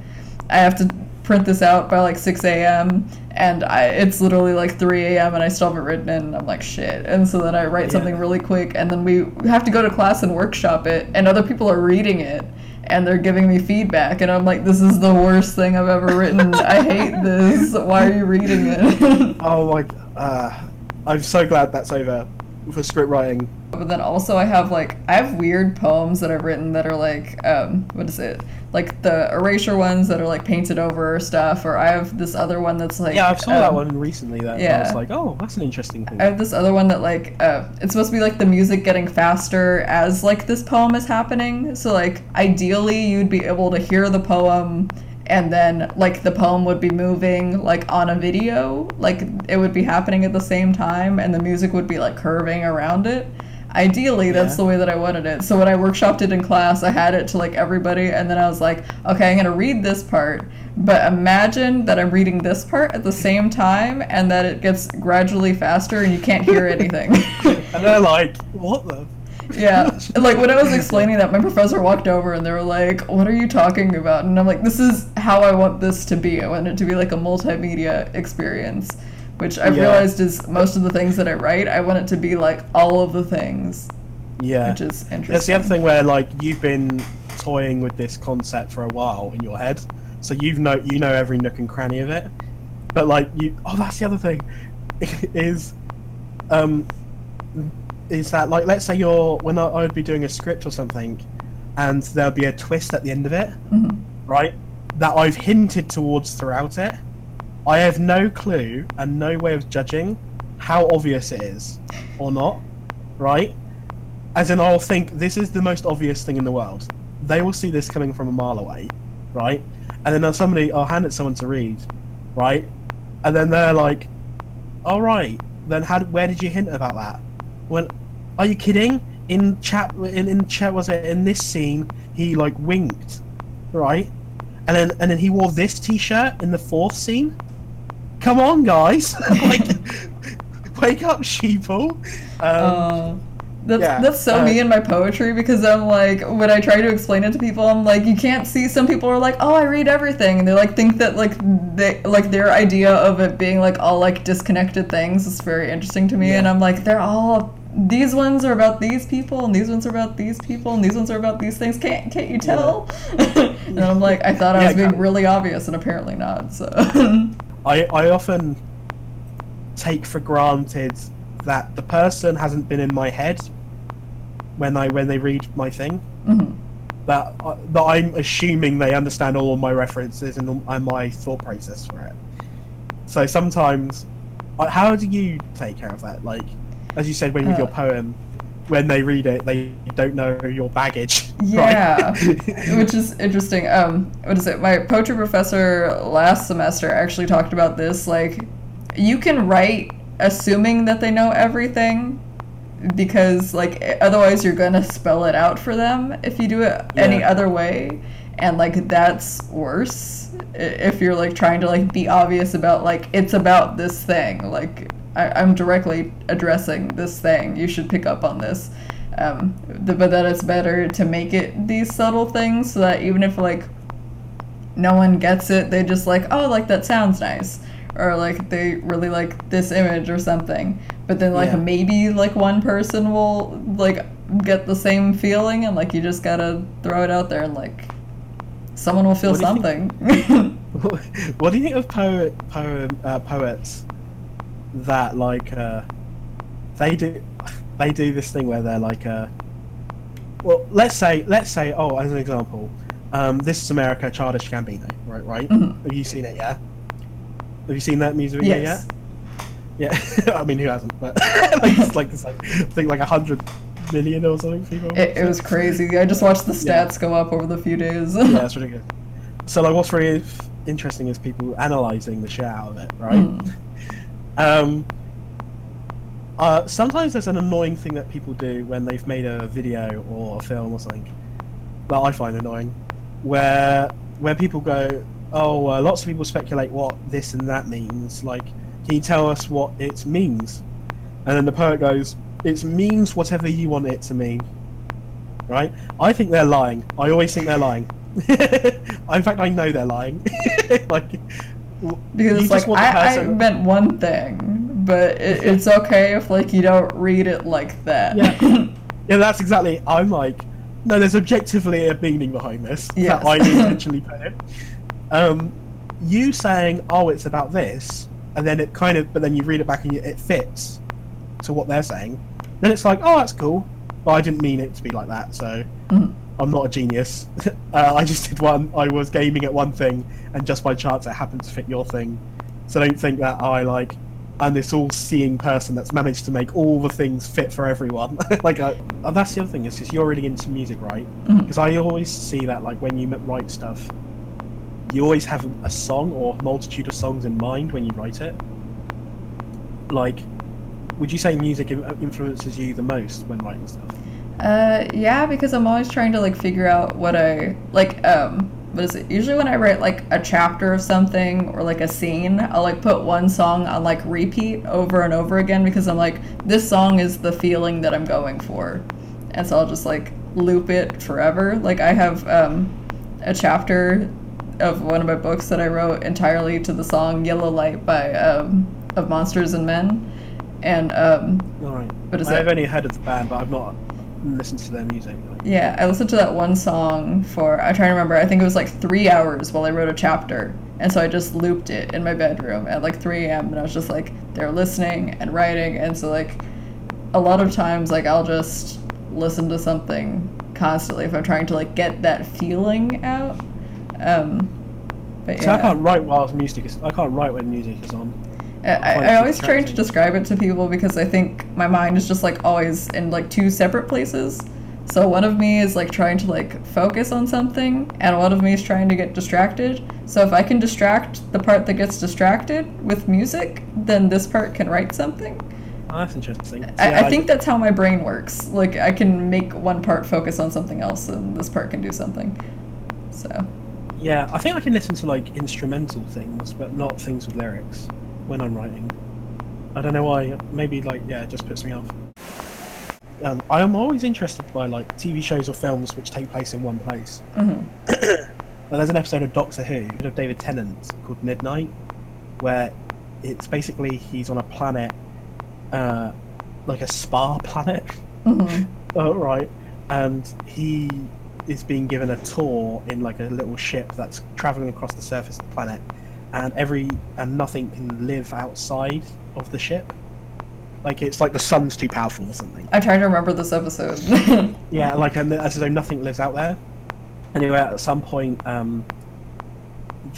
I have to print this out by like 6 a.m. and I it's literally like 3 a.m. and I still haven't written it, and I'm like shit, and so then I write Yeah. something really quick, and then we have to go to class and workshop it, and other people are reading it and they're giving me feedback and i'm like this is the worst thing i've ever written i hate this why are you reading it Oh my! Uh, I'm so glad that's over for script writing. But then also i have like i have weird poems that i've written that are like um what is it like the erasure ones that are like painted over stuff or i have this other one that's like Yeah, I saw that um, one recently. That I yeah. was like, oh, that's an interesting thing. I have this other one that like uh, it's supposed to be like the music getting faster as like this poem is happening. So like ideally you'd be able to hear the poem and then like the poem would be moving like on a video, like it would be happening at the same time and the music would be like curving around it. Ideally, that's Yeah. the way that I wanted it. So when I workshopped it in class, I had it to like everybody, and then I was like, okay, I'm gonna read this part, but imagine that I'm reading this part at the same time, and that it gets gradually faster, and you can't hear anything. and they're like, what the? yeah, like when I was explaining that, my professor walked over, and they were like, "What are you talking about?" And I'm like, "This is how I want this to be. I want it to be like a multimedia experience." Which I've Yeah. realized is most of the things that I write, I want it to be like all of the things, Yeah. which is interesting. That's the other thing where like you've been toying with this concept for a while in your head, so you've know you know every nook and cranny of it. But like you, oh, that's the other thing, is, um, is that like let's say you're when I, I would be doing a script or something, and there'll be a twist at the end of it, Mhm. right? That I've hinted towards throughout it. I have no clue and no way of judging how obvious it is or not, right? as in I'll think this is the most obvious thing in the world. They will see this coming from a mile away, right? And then somebody, I'll hand it someone to read, right? And then they're like, "All right, then how? Where did you hint about that? When? Are you kidding? In chat, in in chat, was it in this scene? He like winked, right? And then and then he wore this T-shirt in the fourth scene. Come on, guys! like, wake up, sheeple. Um, Uh, that's yeah, that's so uh, me in my poetry because I'm like when I try to explain it to people I'm like you can't see. Some people are like oh I read everything. And they like think that like they like their idea of it being like all like disconnected things is very interesting to me. Yeah. and I'm like they're all these ones are about these people and these ones are about these people and these ones are about these things. Can't can't you tell? And I'm like I thought I Yeah, was being really obvious and apparently not so I, I often take for granted that the person hasn't been in my head when I when they read my thing. Mhm. That uh, that I'm assuming they understand all of my references and, and my thought process for it. So sometimes, uh, how do you take care of that? Like, as you said, when with your Uh, poem, when they read it, they don't know your baggage. Yeah, right? which is interesting. Um, what is it? My poetry professor last semester actually talked about this. Like, you can write assuming that they know everything, because like otherwise you're gonna spell it out for them if you do it any other way, and like that's worse if you're like trying to like be obvious about like it's about this thing. Like I, I'm directly addressing this thing. You should pick up on this um, th- but that it's better to make it these subtle things so that even if like no one gets it they just like oh like that sounds nice or like they really like this image or something but then like Yeah. maybe like one person will like get the same feeling and like you just gotta throw it out there and like someone will feel What do you something what do you think of poet, poem, uh, poets that like uh, they do they do this thing where they're like uh, well let's say let's say oh as an example um, this is America Childish Gambino right right? Mhm. have you seen it yeah have you seen that music video yes. yet? Yeah I mean who hasn't but like, it's like it's like I think like a hundred million or something people it, it was crazy. I just watched the Yeah. stats go up over the few days. Yeah it's really good so like what's really interesting is people analyzing the shit out of it right? Mm. Um, uh, sometimes there's an annoying thing that people do when they've made a video or a film or something that I find annoying, where where people go, oh, uh, lots of people speculate what this and that means. Like, can you tell us what it means? And then the poet goes, it means whatever you want it to mean. Right? I think they're lying. I always think they're lying. In fact, I know they're lying. like, Because you it's just like I, I meant one thing, but it, it's okay if like you don't read it like that. Yeah. Yeah, that's exactly. I'm like, no, there's objectively a meaning behind this Yes. that I intentionally put it. Um, you saying, "Oh, it's about this," and then it kind of, but then you read it back and you, it fits to what they're saying. Then it's like, "Oh, that's cool," but I didn't mean it to be like that. So Mhm. I'm not a genius. uh, I just did one. I was gaming at one thing, and just by chance it happened to fit your thing. So don't think that I like. I'm this all-seeing person that's managed to make all the things fit for everyone. like, uh, and that's the other thing is because you're really into music, right? Because I always see that, like, when you write stuff, you always have a song or multitude of songs in mind when you write it. Like, would you say music influences you the most when writing stuff? Uh, yeah, because I'm always trying to like figure out what I like. Um, what is it? Usually when I write like a chapter of something or like a scene, I'll like put one song on like repeat over and over again because I'm like, this song is the feeling that I'm going for, and so I'll just like loop it forever. Like I have um, a chapter of one of my books that I wrote entirely to the song "Yellow Light" by um, of Monsters and Men, and um, right. What is I've only heard of the band, but I've not listened to their music. Yeah, I listened to that one song for I'm trying to remember. I think it was like three hours while I wrote a chapter, and so I just looped it in my bedroom at like 3 a.m. and I was just like they're listening and writing, and so like a lot of times like I'll just listen to something constantly if I'm trying to like get that feeling out. Um, but So I can't write while music is. I can't write when music is on. I, I always try to describe it to people because I think my mind is just like always in like two separate places. So one of me is like trying to like focus on something, and one of me is trying to get distracted. So if I can distract the part that gets distracted with music, then this part can write something. Oh, that's interesting. I, Yeah, I think that's how my brain works. Like I can make one part focus on something else, and this part can do something. So Yeah, I think I can listen to like instrumental things, but not things with lyrics when I'm writing. I don't know why. Maybe like yeah, it just puts me off. Um, I am always interested by like TV shows or films which take place in one place. mhm. Well, there's an episode of Doctor Who of David Tennant called Midnight, where it's basically he's on a planet, uh, like a spa planet. Mhm. Oh, right. And he is being given a tour in like a little ship that's traveling across the surface of the planet, and every and nothing can live outside of the ship. Like it's like the sun's too powerful or something. I'm trying to remember this episode. Yeah, like and as though nothing lives out there. Anyway, at some point, um,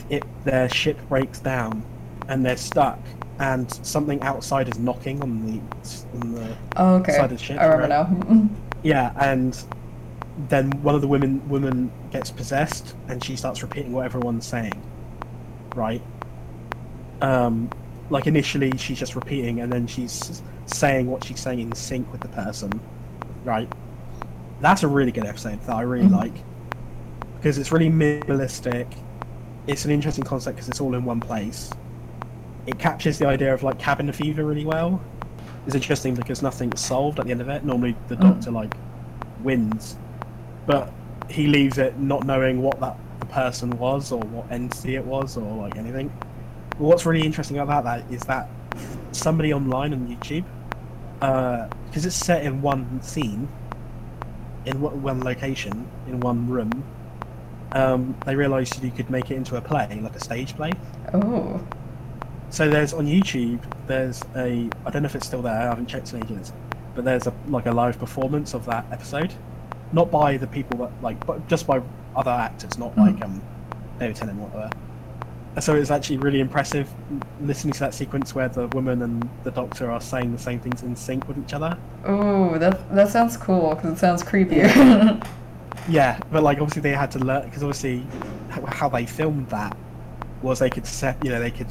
it their ship breaks down, and they're stuck, and something outside is knocking on the on the oh, okay, Side of the ship, I remember right? now. Yeah, and then one of the women women gets possessed, and she starts repeating what everyone's saying. Right. Um, like initially she's just repeating, and then she's saying what she's saying in sync with the person. Right. That's a really good episode that I really Mhm. like because it's really minimalistic. It's an interesting concept because it's all in one place. It captures the idea of like cabin fever really well. It's interesting because nothing's solved at the end of it. Normally the Mm. doctor like wins, but he leaves it not knowing what that person was or what entity it was or like anything. But what's really interesting about that is that somebody online on YouTube, because it's set in one scene, in one one location, in one room, um, they realised you could make it into a play, like a stage play. Oh, So there's on YouTube. There's a I don't know if it's still there. I haven't checked in ages, but there's a like a live performance of that episode, not by the people that like, but just by other actors, not Mm. like um David Tennant or whatever. So it's actually really impressive listening to that sequence where the woman and the doctor are saying the same things in sync with each other. oh, that that sounds cool because it sounds creepier. Yeah, but like obviously they had to learn because obviously how they filmed that was they could set you know they could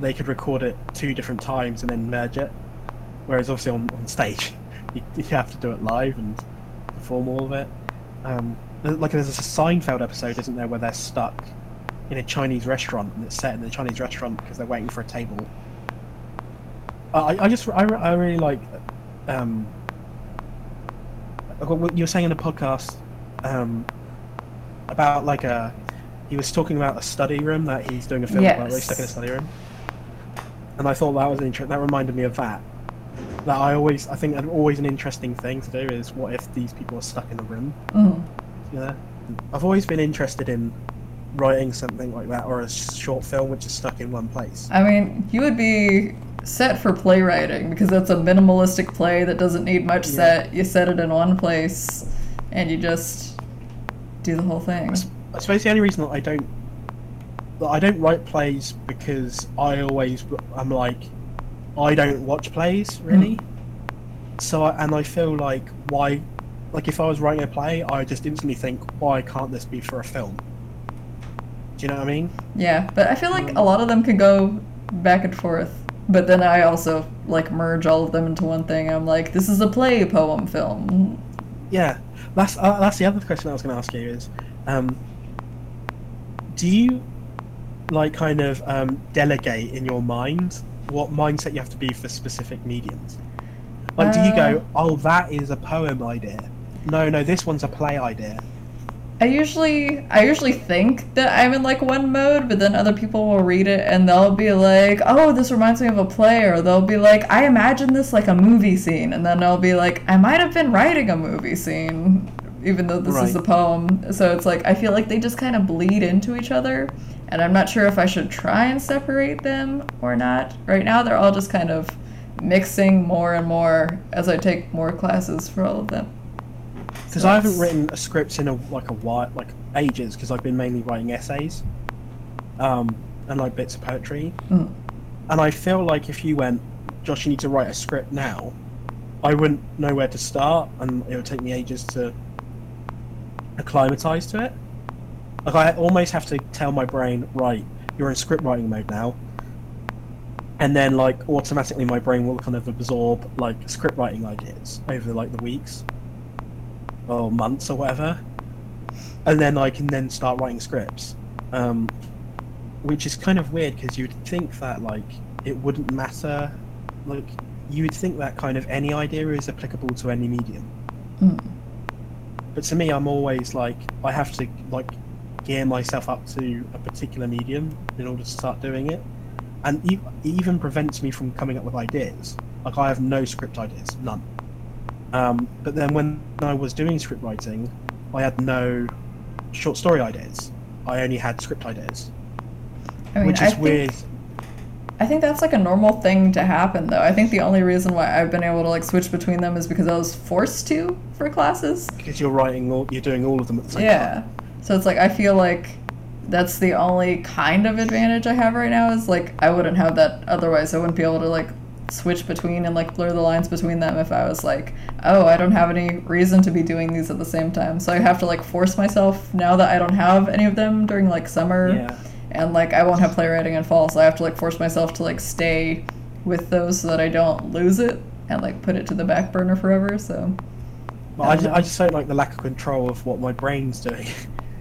they could record it two different times and then merge it, whereas obviously on, on stage you, you have to do it live and perform all of it. Um, like there's a Seinfeld episode, isn't there, where they're stuck in a Chinese restaurant and it's set in the Chinese restaurant because they're waiting for a table. I, I just I, I really like um, what you were saying in the podcast um, about like a he was talking about a study room that he's doing a film about where he's stuck in a study room and I thought that was interesting that reminded me of that that I always I think always an interesting thing to do is what if these people are stuck in a room Mhm. Know I've always been interested in writing something like that or a short film which is stuck in one place I mean, you would be set for playwriting because that's a minimalistic play that doesn't need much Yeah. set. You set it in one place, and you just do the whole thing. I suppose the only reason that I don't that I don't write plays because I always I'm like I don't watch plays really. Mm. So I, and I feel like why like if I was writing a play, I just instantly think why can't this be for a film? Do you know what I mean? Yeah, but I feel like a lot of them can go back and forth. But then I also like merge all of them into one thing. I'm like, this is a play, poem, film. Yeah, that's uh, that's the other question I was going to ask you is, um, do you like kind of um, delegate in your mind what mindset you have to be for specific mediums? Like, do you go, oh, that is a poem idea? No, no, this one's a play idea. I usually I usually think that I'm in like one mode, but then other people will read it and they'll be like, "Oh, this reminds me of a play," or they'll be like, "I imagine this like a movie scene," and then I'll be like, "I might have been writing a movie scene." Even though this is a poem, so it's like I feel like they just kind of bleed into each other, and I'm not sure if I should try and separate them or not. Right now, they're all just kind of mixing more and more as I take more classes for all of them. Because So I haven't written a script in a like a while, like ages, because I've been mainly writing essays, um, and like bits of poetry. Mm. and I feel like if you went, Josh, you need to write a script now, I wouldn't know where to start, and it would take me ages to acclimatize to it. Like I almost have to tell my brain, right, you're in script writing mode now, and then like automatically my brain will kind of absorb like script writing ideas over like the weeks or months or whatever, and then I can then start writing scripts, um, which is kind of weird because you'd think that like it wouldn't matter, like you would think that kind of any idea is applicable to any medium. Mm. But to me, I'm always like I have to like gear myself up to a particular medium in order to start doing it, and it even prevents me from coming up with ideas. Like I have no script ideas, none. Um, but then when I was doing script writing, I had no short story ideas. I only had script ideas, I mean, which I is think, weird. I think that's like a normal thing to happen, though. I think the only reason why I've been able to like switch between them is because I was forced to for classes. Because you're writing, all, you're doing all of them at the same Yeah. time. Yeah. So it's like I feel like that's the only kind of advantage I have right now is like I wouldn't have that otherwise. I wouldn't be able to like switch between and like blur the lines between them if I was like, oh, I don't have any reason to be doing these at the same time. So I have to like force myself now that I don't have any of them during like summer Yeah. and like I won't have playwriting in fall, so I have to like force myself to like stay with those so that I don't lose it and like put it to the back burner forever. So But I, ju- I just don't like the lack of control of what my brain's doing.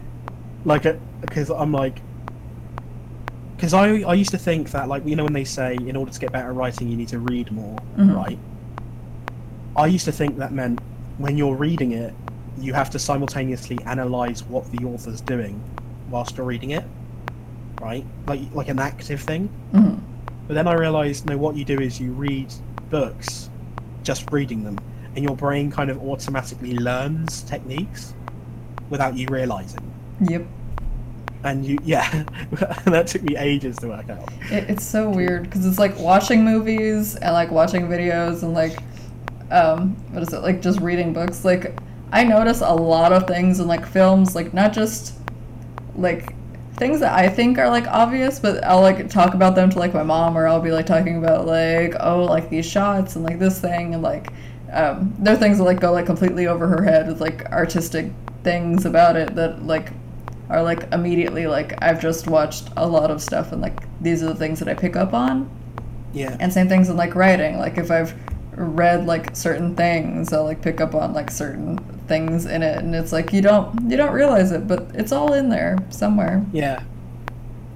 like, uh, because I'm like, because I I used to think that like you know when they say in order to get better at writing you need to read more, Mhm. right? I used to think that meant when you're reading it, you have to simultaneously analyze what the author's doing whilst you're reading it, right? Like like an active thing. mhm. But then I realized, no, what you do is you read books, just reading them, and your brain kind of automatically learns techniques without you realizing. yep. And you, yeah, that took me ages to work out. It, it's so weird because it's like watching movies and like watching videos and like um what is it like just reading books like I notice a lot of things in like films like not just like things that I think are like obvious but I'll like talk about them to like my mom or I'll be like talking about like oh like these shots and like this thing and like um there are things that like go like completely over her head with like artistic things about it that like are like immediately like I've just watched a lot of stuff and like these are the things that I pick up on. Yeah, And same things in like writing. Like if I've read like certain things, I'll like pick up on like certain things in it and it's like you don't you don't realize it, but it's all in there somewhere. yeah,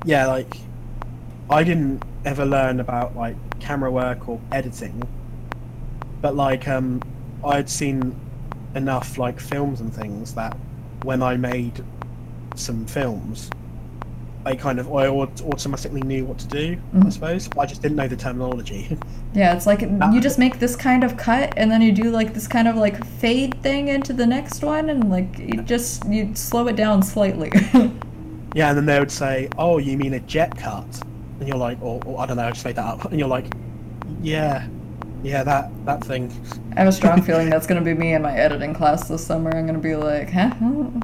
yeah. Like, I didn't ever learn about like camera work or editing, but like, um, I'd seen enough like films and things that when I made some films, I kind of I automatically knew what to do. I Mhm. suppose I just didn't know the terminology. Yeah, it's like you just make this kind of cut and then you do like this kind of like fade thing into the next one and like you just you slow it down slightly. yeah, and then they would say, "Oh, you mean a J cut?" And you're like, "Or, or I don't know, I just made that up." And you're like, "Yeah, yeah, that that thing." I have a strong feeling that's gonna be me in my editing class this summer. I'm gonna be like, huh?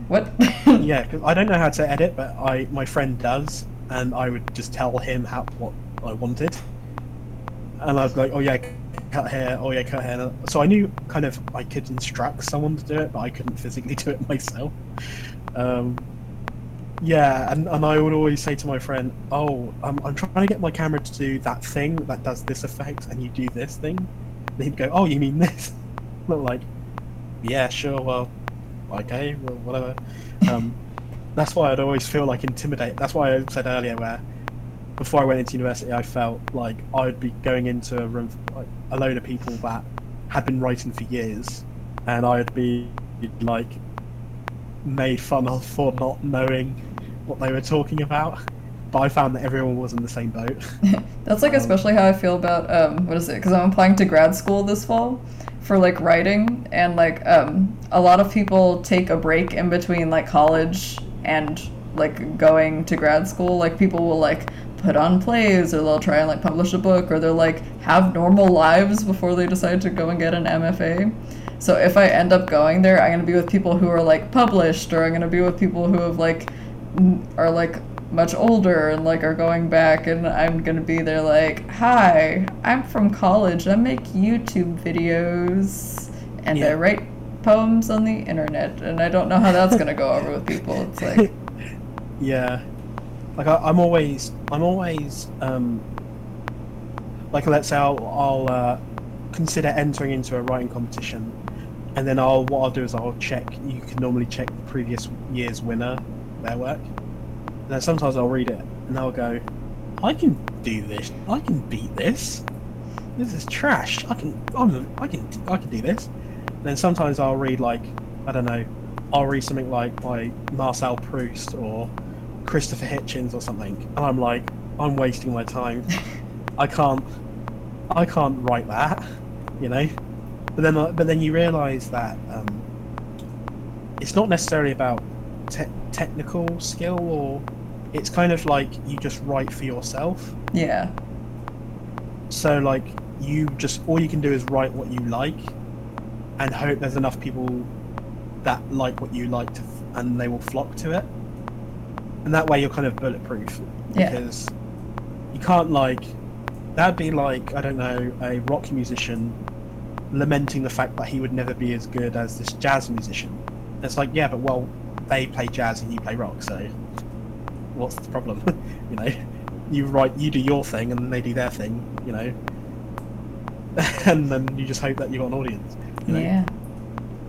What? Yeah, 'cause I don't know how to edit, but I my friend does, and I would just tell him how what I wanted, and I was like, "Oh yeah, cut here. Oh yeah, cut here." So I knew kind of I could instruct someone to do it, but I couldn't physically do it myself. Um, yeah, and, and I would always say to my friend, "Oh, I'm, I'm trying to get my camera to do that thing that does this effect, and you do this thing." And he'd go, "Oh, you mean this?" And I'm like, "Yeah, sure. Well, okay, well, whatever." Um, that's why I'd always feel like intimidated. That's why I said earlier where before I went into university, I felt like I'd be going into a room like a load of people that had been writing for years, and I'd be like made fun of for not knowing what they were talking about. But I found that everyone was in the same boat. That's like Um, especially how I feel about um, what is it? Because I'm applying to grad school this fall for like writing, and like um, a lot of people take a break in between like college and like going to grad school. Like people will like put on plays, or they'll try and like publish a book, or they'll like have normal lives before they decide to go and get an MFA. So if I end up going there, I'm gonna be with people who are like published, or I'm gonna be with people who have like are like much older and like are going back and I'm gonna be there like, hi, I'm from college. I make YouTube videos and I write poems on the internet and I don't know how that's gonna go over with people. It's like Yeah, like I, I'm always, I'm always, um, like let's say I'll, I'll uh, consider entering into a writing competition, and then I'll what I'll do is I'll check. You can normally check the previous year's winner, their work, and then sometimes I'll read it and I'll go, I can do this. I can beat this. This is trash. I can, I'm, I can, I can do this. And then sometimes I'll read like, I don't know, I'll read something like by Marcel Proust or Christopher Hitchens or something, and I'm like, I'm wasting my time. I can't, I can't write that, you know. But then, but then you realise that um, it's not necessarily about te- technical skill, or it's kind of like you just write for yourself. yeah. So like you just all you can do is write what you like, and hope there's enough people that like what you like to, and they will flock to it. And that way you're kind of bulletproof Yeah. because you can't like that'd be like I don't know a rock musician lamenting the fact that he would never be as good as this jazz musician. It's like yeah, but well they play jazz and you play rock, so what's the problem? you know, you write, you do your thing, and they do their thing. You know, and then you just hope that you got an audience. You know? Yeah.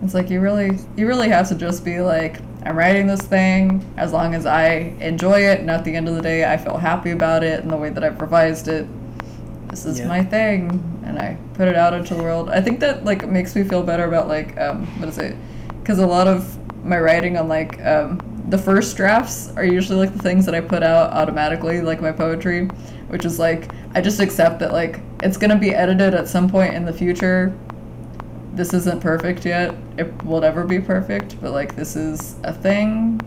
It's like you really you really have to just be like, I'm writing this thing as long as I enjoy it and at the end of the day I feel happy about it and the way that I've revised it. This is Yeah. my thing and I put it out into the world. I think that like makes me feel better about like um what is it? Cuz a lot of my writing on like um the first drafts are usually like the things that I put out automatically like my poetry, which is like I just accept that like it's going to be edited at some point in the future. This isn't perfect yet. It will never be perfect, but like this is a thing,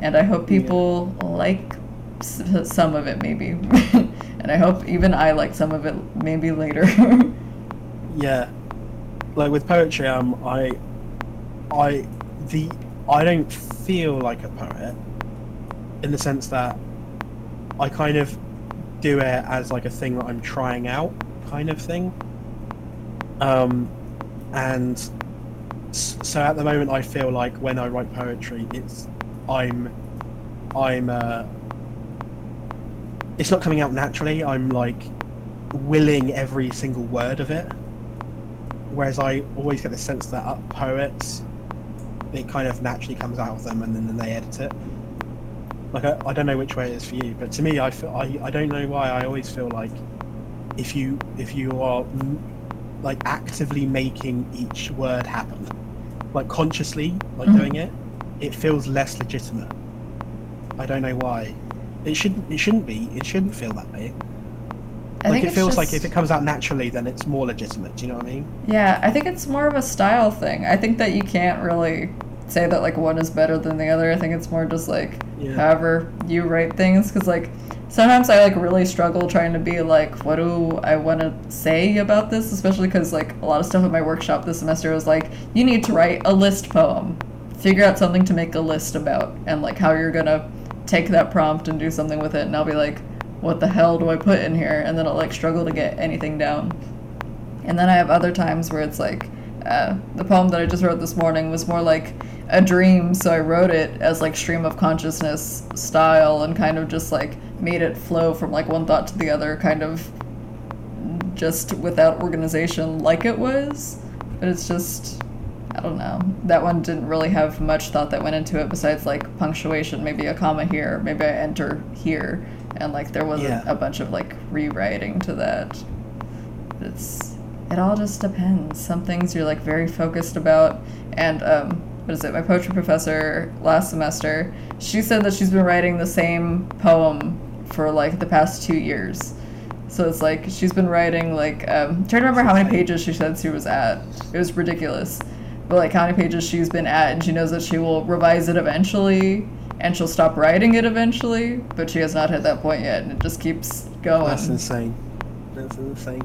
and I hope people like s- some of it maybe, and I hope even I like some of it maybe later. Yeah, like with poetry, um, I, I, the I don't feel like a poet, in the sense that I kind of do it as like a thing that I'm trying out, kind of thing. Um, and so at the moment, I feel like when I write poetry, it's I'm, I'm, uh, it's not coming out naturally. I'm like willing every single word of it whereas I always get the sense that poets, it kind of naturally comes out of them and then, then they edit it. Like I, I don't know which way it is for you, but to me, I feel I, I don't know why I always feel like if you if you are like actively making each word happen, like consciously like Mhm. doing it, it feels less legitimate. I don't know why. It shouldn't. It shouldn't be. It shouldn't feel that way. I like think it feels like if it comes out naturally, then it's more legitimate. Do you know what I mean? Yeah, I think it's more of a style thing. I think that you can't really say that like one is better than the other. I think it's more just like Yeah. however you write things cuz like sometimes I like really struggle trying to be like what do I want to say about this, especially cuz like a lot of stuff at my workshop this semester was like you need to write a list poem. Figure out something to make a list about and like how you're going to take that prompt and do something with it and I'll be like what the hell do I put in here and then I'll like struggle to get anything down. And then I have other times where it's like, uh, the poem that I just wrote this morning was more like a dream, so I wrote it as like stream of consciousness style and kind of just like made it flow from like one thought to the other, kind of just without organization like it was. But it's just, I don't know. That one didn't really have much thought that went into it besides like punctuation, maybe a comma here, maybe I enter here. And like there wasn't Yeah. a bunch of like rewriting to that. It's it all just depends. Some things you're like very focused about, and um, what is it? My poetry professor last semester, she said that she's been writing the same poem for like the past two years. So it's like she's been writing like um, I'm trying to remember how many pages she said she was at. It was ridiculous, but like how many pages she's been at, and she knows that she will revise it eventually, and she'll stop writing it eventually. But she has not hit that point yet, and it just keeps going. That's insane. That's insane.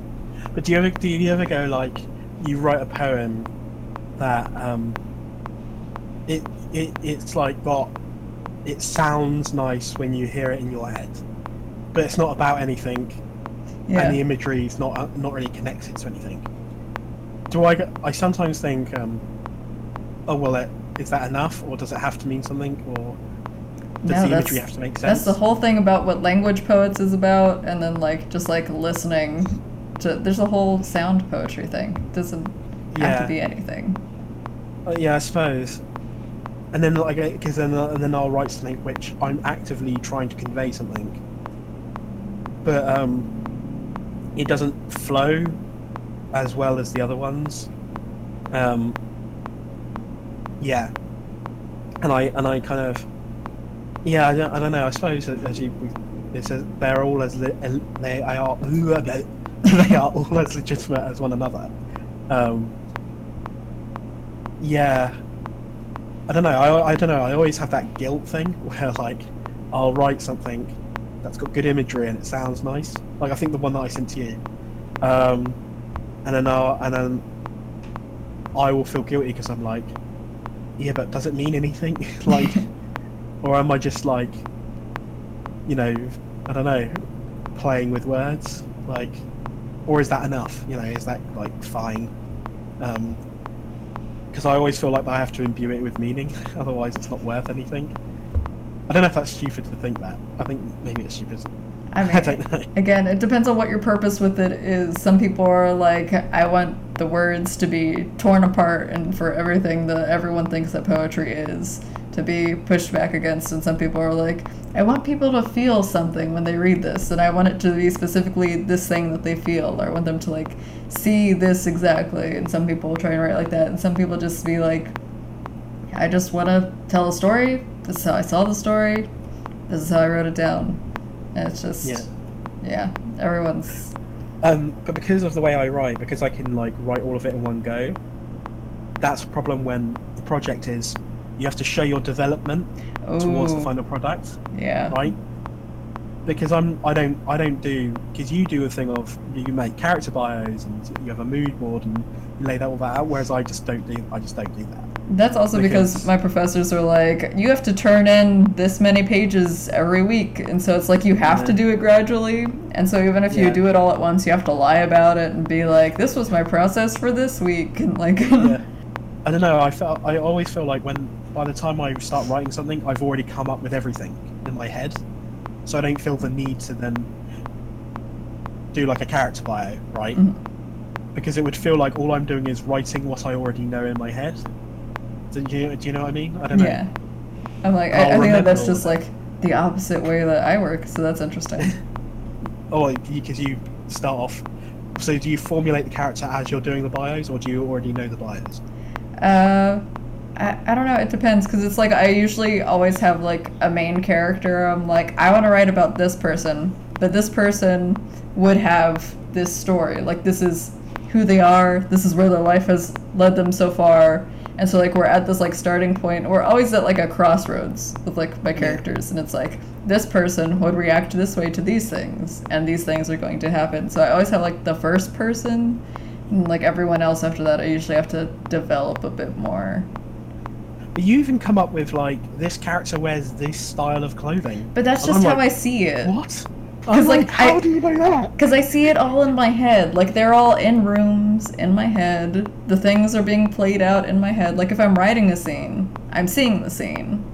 But do you ever do you ever go like you write a poem that um it it it's like got it sounds nice when you hear it in your head, but it's not about anything, Yeah. and the imagery is not uh, not really connected to anything. Do I? I sometimes think, um, oh well, it, is that enough, or does it have to mean something, or No, the that's- imagery have to make sense? That's the whole thing about what language poets is about, and then like just like listening to. There's a whole sound poetry thing. It doesn't have to be anything. Uh, yeah, I suppose. And then like, because then uh, and then I'll write something which I'm actively trying to convey something, but um, it doesn't flow as well as the other ones. Um, yeah, and I and I kind of, yeah, I don't, I don't know. I suppose as as you, it's a, they're all as they are they are all as legitimate as one another. Um, yeah, I don't know. I, I don't know. I always have that guilt thing where like I'll write something that's got good imagery and it sounds nice. Like I think the one that I sent to you, um, and then I'll, and then I will feel guilty because I'm like, yeah, but does it mean anything? like, or am I just like, you know, I don't know, playing with words? Like, or is that enough? You know, is that like fine? Um, because I always feel like I have to imbue it with meaning, otherwise it's not worth anything. I don't know if that's stupid to think that. I think maybe it's stupid. I mean, I don't know. again, it depends on what your purpose with it is. Some people are like, I want the words to be torn apart and for everything that everyone thinks that poetry is to be pushed back against. And some people are like, I want people to feel something when they read this, and I want it to be specifically this thing that they feel. Or I want them to like see this exactly. And some people try and write like that, and some people just be like, I just want to tell a story. This is how I saw the story. This is how I wrote it down. And it's just, Yeah. yeah, everyone's. Um, but because of the way I write, because I can like write all of it in one go, that's a problem when the project is you have to show your development towards the final product, yeah. right? Because I'm I don't I don't do because you do a thing of you make character bios and you have a mood board and you lay that all that out, whereas I just don't do I just don't do that. That's also because, Because- my professors are like, you have to turn in this many pages every week. And so it's like you have to do it gradually. And so even if you do it all at once, you have to lie about it and be like, this was my process for this week. And like, yeah. I don't know. I felt I always feel like when by the time I start writing something, I've already come up with everything in my head, so I don't feel the need to then do like a character bio, right? Mhm. Because it would feel like all I'm doing is writing what I already know in my head. Do you, do you know what I mean? I don't know. yeah. I'm like, I, I'll I think that that's just like the opposite way that I work. So that's interesting. Oh, because you start off. So do you formulate the character as you're doing the bios, or do you already know the bios? Uh, I, I don't know. It depends because it's like I usually always have like a main character. I'm like I want to write about this person, but this person would have this story. Like this is who they are. This is where their life has led them so far. And so like we're at this like starting point. We're always at like a crossroads with like my characters, and it's like this person would react this way to these things, and these things are going to happen. So I always have like the first person. And, like everyone else after that, I usually have to develop a bit more. You even come up with like this character wears this style of clothing. But that's just how like, I see it. What? 'Cause, I'm like, like, how I- do you know that? Because I see it all in my head. Like, they're all in rooms in my head. The things are being played out in my head. Like, if I'm writing a scene, I'm seeing the scene.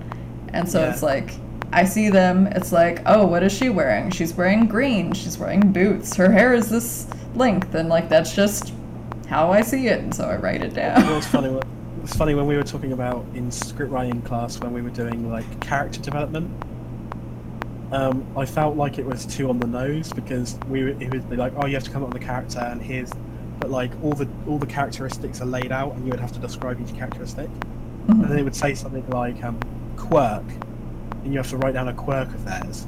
And so Yeah. it's like, I see them. It's like, oh, what is she wearing? She's wearing green. She's wearing boots. Her hair is this length. And, like, that's just how I see it. And so I write it It down. was funny. It's funny when we were talking about in script writing class when we were doing like character development. Um, I felt like it was too on the nose because we it would be like, oh, you have to come up with a character and here's, but like all the all the characteristics are laid out and you would have to describe each characteristic. And then it would say something like um, quirk, and you have to write down a quirk of theirs,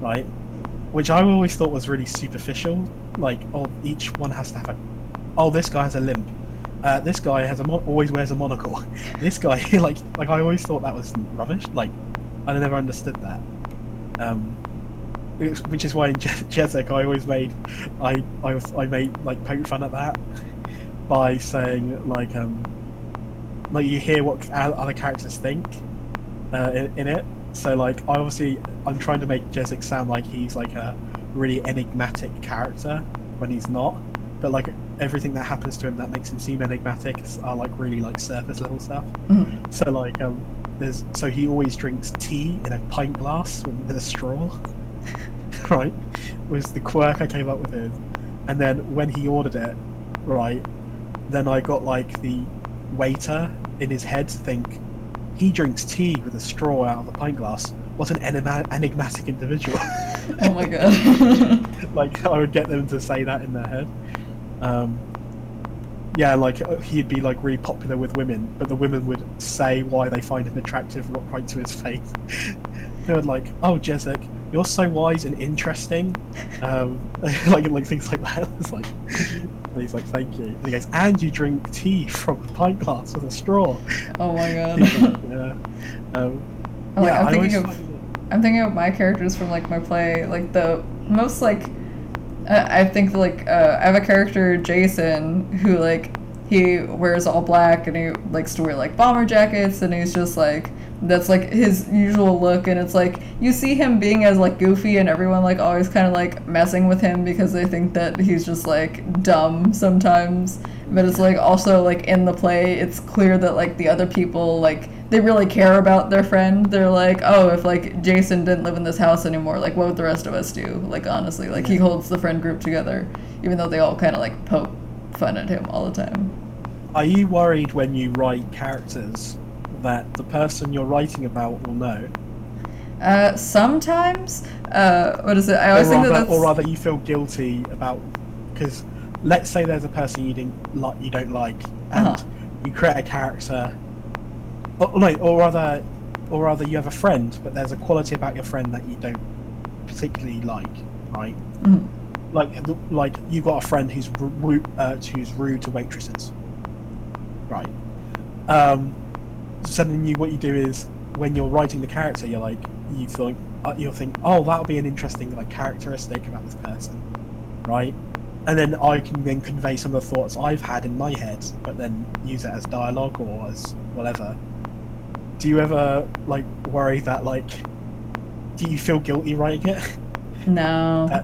right? Which I always thought was really superficial. Like, oh, each one has to have a. Oh, this guy has a limp. Uh, this guy has a mon- always wears a monocle. this guy, like, like I always thought that was rubbish. Like, I never understood that. Um, which is why in Je- Jezek I always made, I, I, was- I made like poke fun at that by saying like um, like you hear what other characters think uh, in, in it. So like, I obviously I'm trying to make Jezik sound like he's like a really enigmatic character when he's not. But like everything that happens to him that makes him seem enigmatic are like really like surface level stuff. Mhm. So like um, there's so he always drinks tea in a pint glass with a straw. right, was the quirk I came up with him. And then when he ordered it, right, then I got like the waiter in his head to think he drinks tea with a straw out of a pint glass. What an enigma- enigmatic individual. Oh my god. like I would get them to say that in their head. Um, yeah, like uh, he'd be like really popular with women, but the women would say why they find him attractive right- to his face. they would like, "Oh, Jezik, you're so wise and interesting," um, like and like things like that. It's like, and he's like, "Thank you." And he goes, "And you drink tea from a pint glass with a straw." oh my god. yeah, um, Oh, like, yeah. I'm thinking of I'm thinking of my characters from like my play, like the most like I think like uh, I have a character Jason who like he wears all black and he likes to wear like bomber jackets and he's just like that's like his usual look and it's like you see him being as like goofy and everyone like always kind of like messing with him because they think that he's just like dumb sometimes. But it's like also like in the play it's clear that like the other people like they really care about their friend. They're like oh if like jason didn't live in this house anymore like what would the rest of us do? Like honestly like he holds the friend group together even though they all kind of like poke fun at him all the time. Are you worried when you write characters that the person you're writing about will know? uh sometimes uh what is it? I Or always think that rather, that's or rather, you feel guilty about because let's say there's a person you didn't like, you don't like, and Uh-huh. you create a character, or, no, or rather, or rather, you have a friend, but there's a quality about your friend that you don't particularly like, right? Mhm. Like, like you got a friend who's rude, uh, who's rude to waitresses, right? Um, so you, what you do is when you're writing the character, you're like, you think, uh, you'll think, oh, that'll be an interesting like characteristic about this person, right? And then I can then convey some of the thoughts I've had in my head, but then use it as dialogue or as whatever. Do you ever like worry that like, do you feel guilty writing it? No. Uh,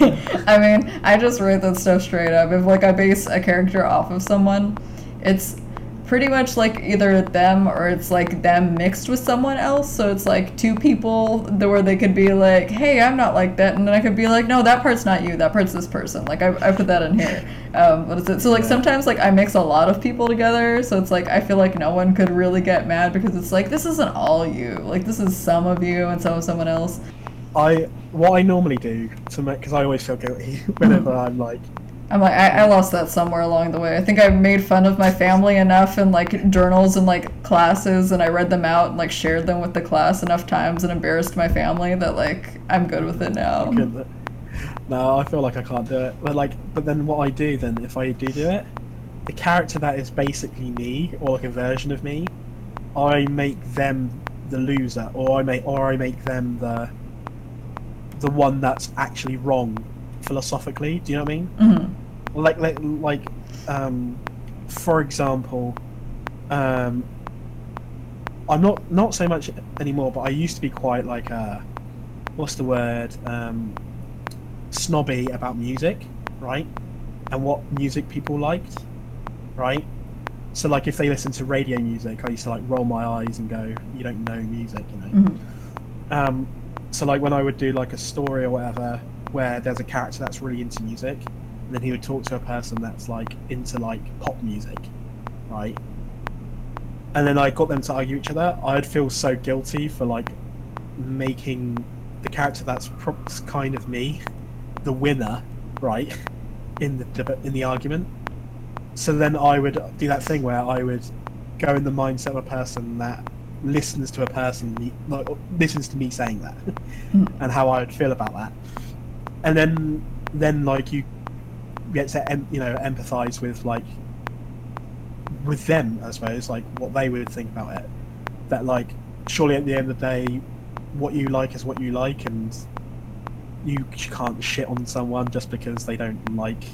I mean, I just write that stuff straight up. If like I base a character off of someone, it's pretty much like either them or it's like them mixed with someone else. So it's like two people where they could be like, "Hey, I'm not like that," and then I could be like, "No, that part's not you. That part's this person." Like I, I put that in here. Um, what is it? So like sometimes like I mix a lot of people together. So it's like I feel like no one could really get mad because it's like this isn't all you. Like this is some of you and some of someone else. I what I normally do to make because I always feel guilty whenever I'm like I'm like, I, I lost that somewhere along the way. I think I made fun of my family enough in like journals and like classes, and I read them out and like shared them with the class enough times and embarrassed my family that like I'm good with it now. No, I feel like I can't do it. But like, but then what I do then, if I do do it, the character that is basically me or like a version of me, I make them the loser, or I make or I make them the the one that's actually wrong philosophically. Do you know what I mean? hmm like like like um for example um i'm not not so much anymore but i used to be quite like uh what's the word? Um snobby about music right? And what music people liked right? So like if they listen to radio music i used to like roll my eyes and go you don't know music you know? Hmm um, so like when I would do like a story or whatever, where there's a character that's really into music, and then he would talk to a person that's like into like pop music, right? And then I got them to argue each other. I'd feel so guilty for like making the character that's pro- kind of me, the winner, right, in the in the argument. So then I would do that thing where I would go in the mindset of a person that listens to a person like listens to me saying that Mm. and how I would feel about that and then then like you get to you know empathize with like with them I suppose like what they would think about it. That like surely at the end of the day what you like is what you like and you can't shit on someone just because they don't like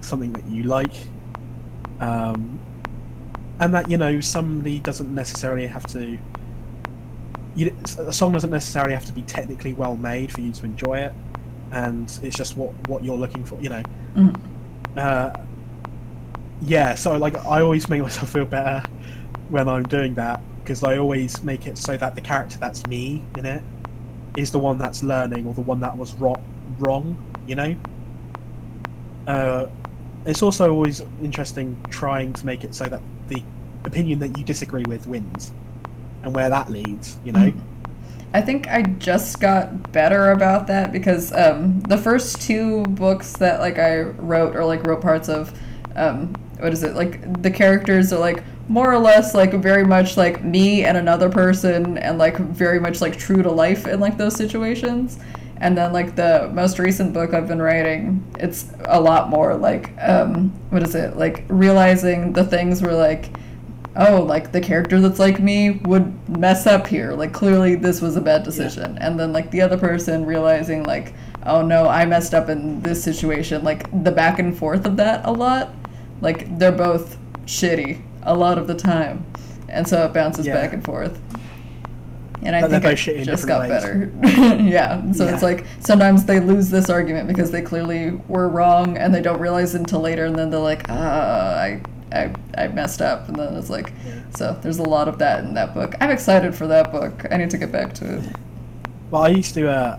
something that you like. Um, and that you know somebody doesn't necessarily have to you, a song doesn't necessarily have to be technically well made for you to enjoy it, and it's just what what you're looking for. You know. Mhm. Uh, yeah. So like, I always make myself feel better when I'm doing that because I always make it so that the character that's me in it is the one that's learning or the one that was ro- wrong. You know. Uh, it's also always interesting trying to make it so that the opinion that you disagree with wins, and where that leads. You know. I think I just got better about that because um, the first two books that like I wrote or like wrote parts of, um, what is it like the characters are like more or less like very much like me and another person and like very much like true to life in like those situations. And then like the most recent book I've been writing, it's a lot more like um, what is it like realizing the things were like oh, like the character that's like me would mess up here. Like clearly this was a bad decision. And then like the other person realizing like, oh no, I messed up in this situation. Like the back and forth of that a lot. Like they're both shitty a lot of the time. And so it bounces Yeah. back and forth. And I But think I both shitty in just got better. yeah. So it's like sometimes they lose this argument because they clearly were wrong and they don't realize it until later and then they're like, ah, I, I, I messed up. And then it's like, so there's a lot of that in that book. I'm excited for that book. I need to get back to it. Well, I used to. Uh,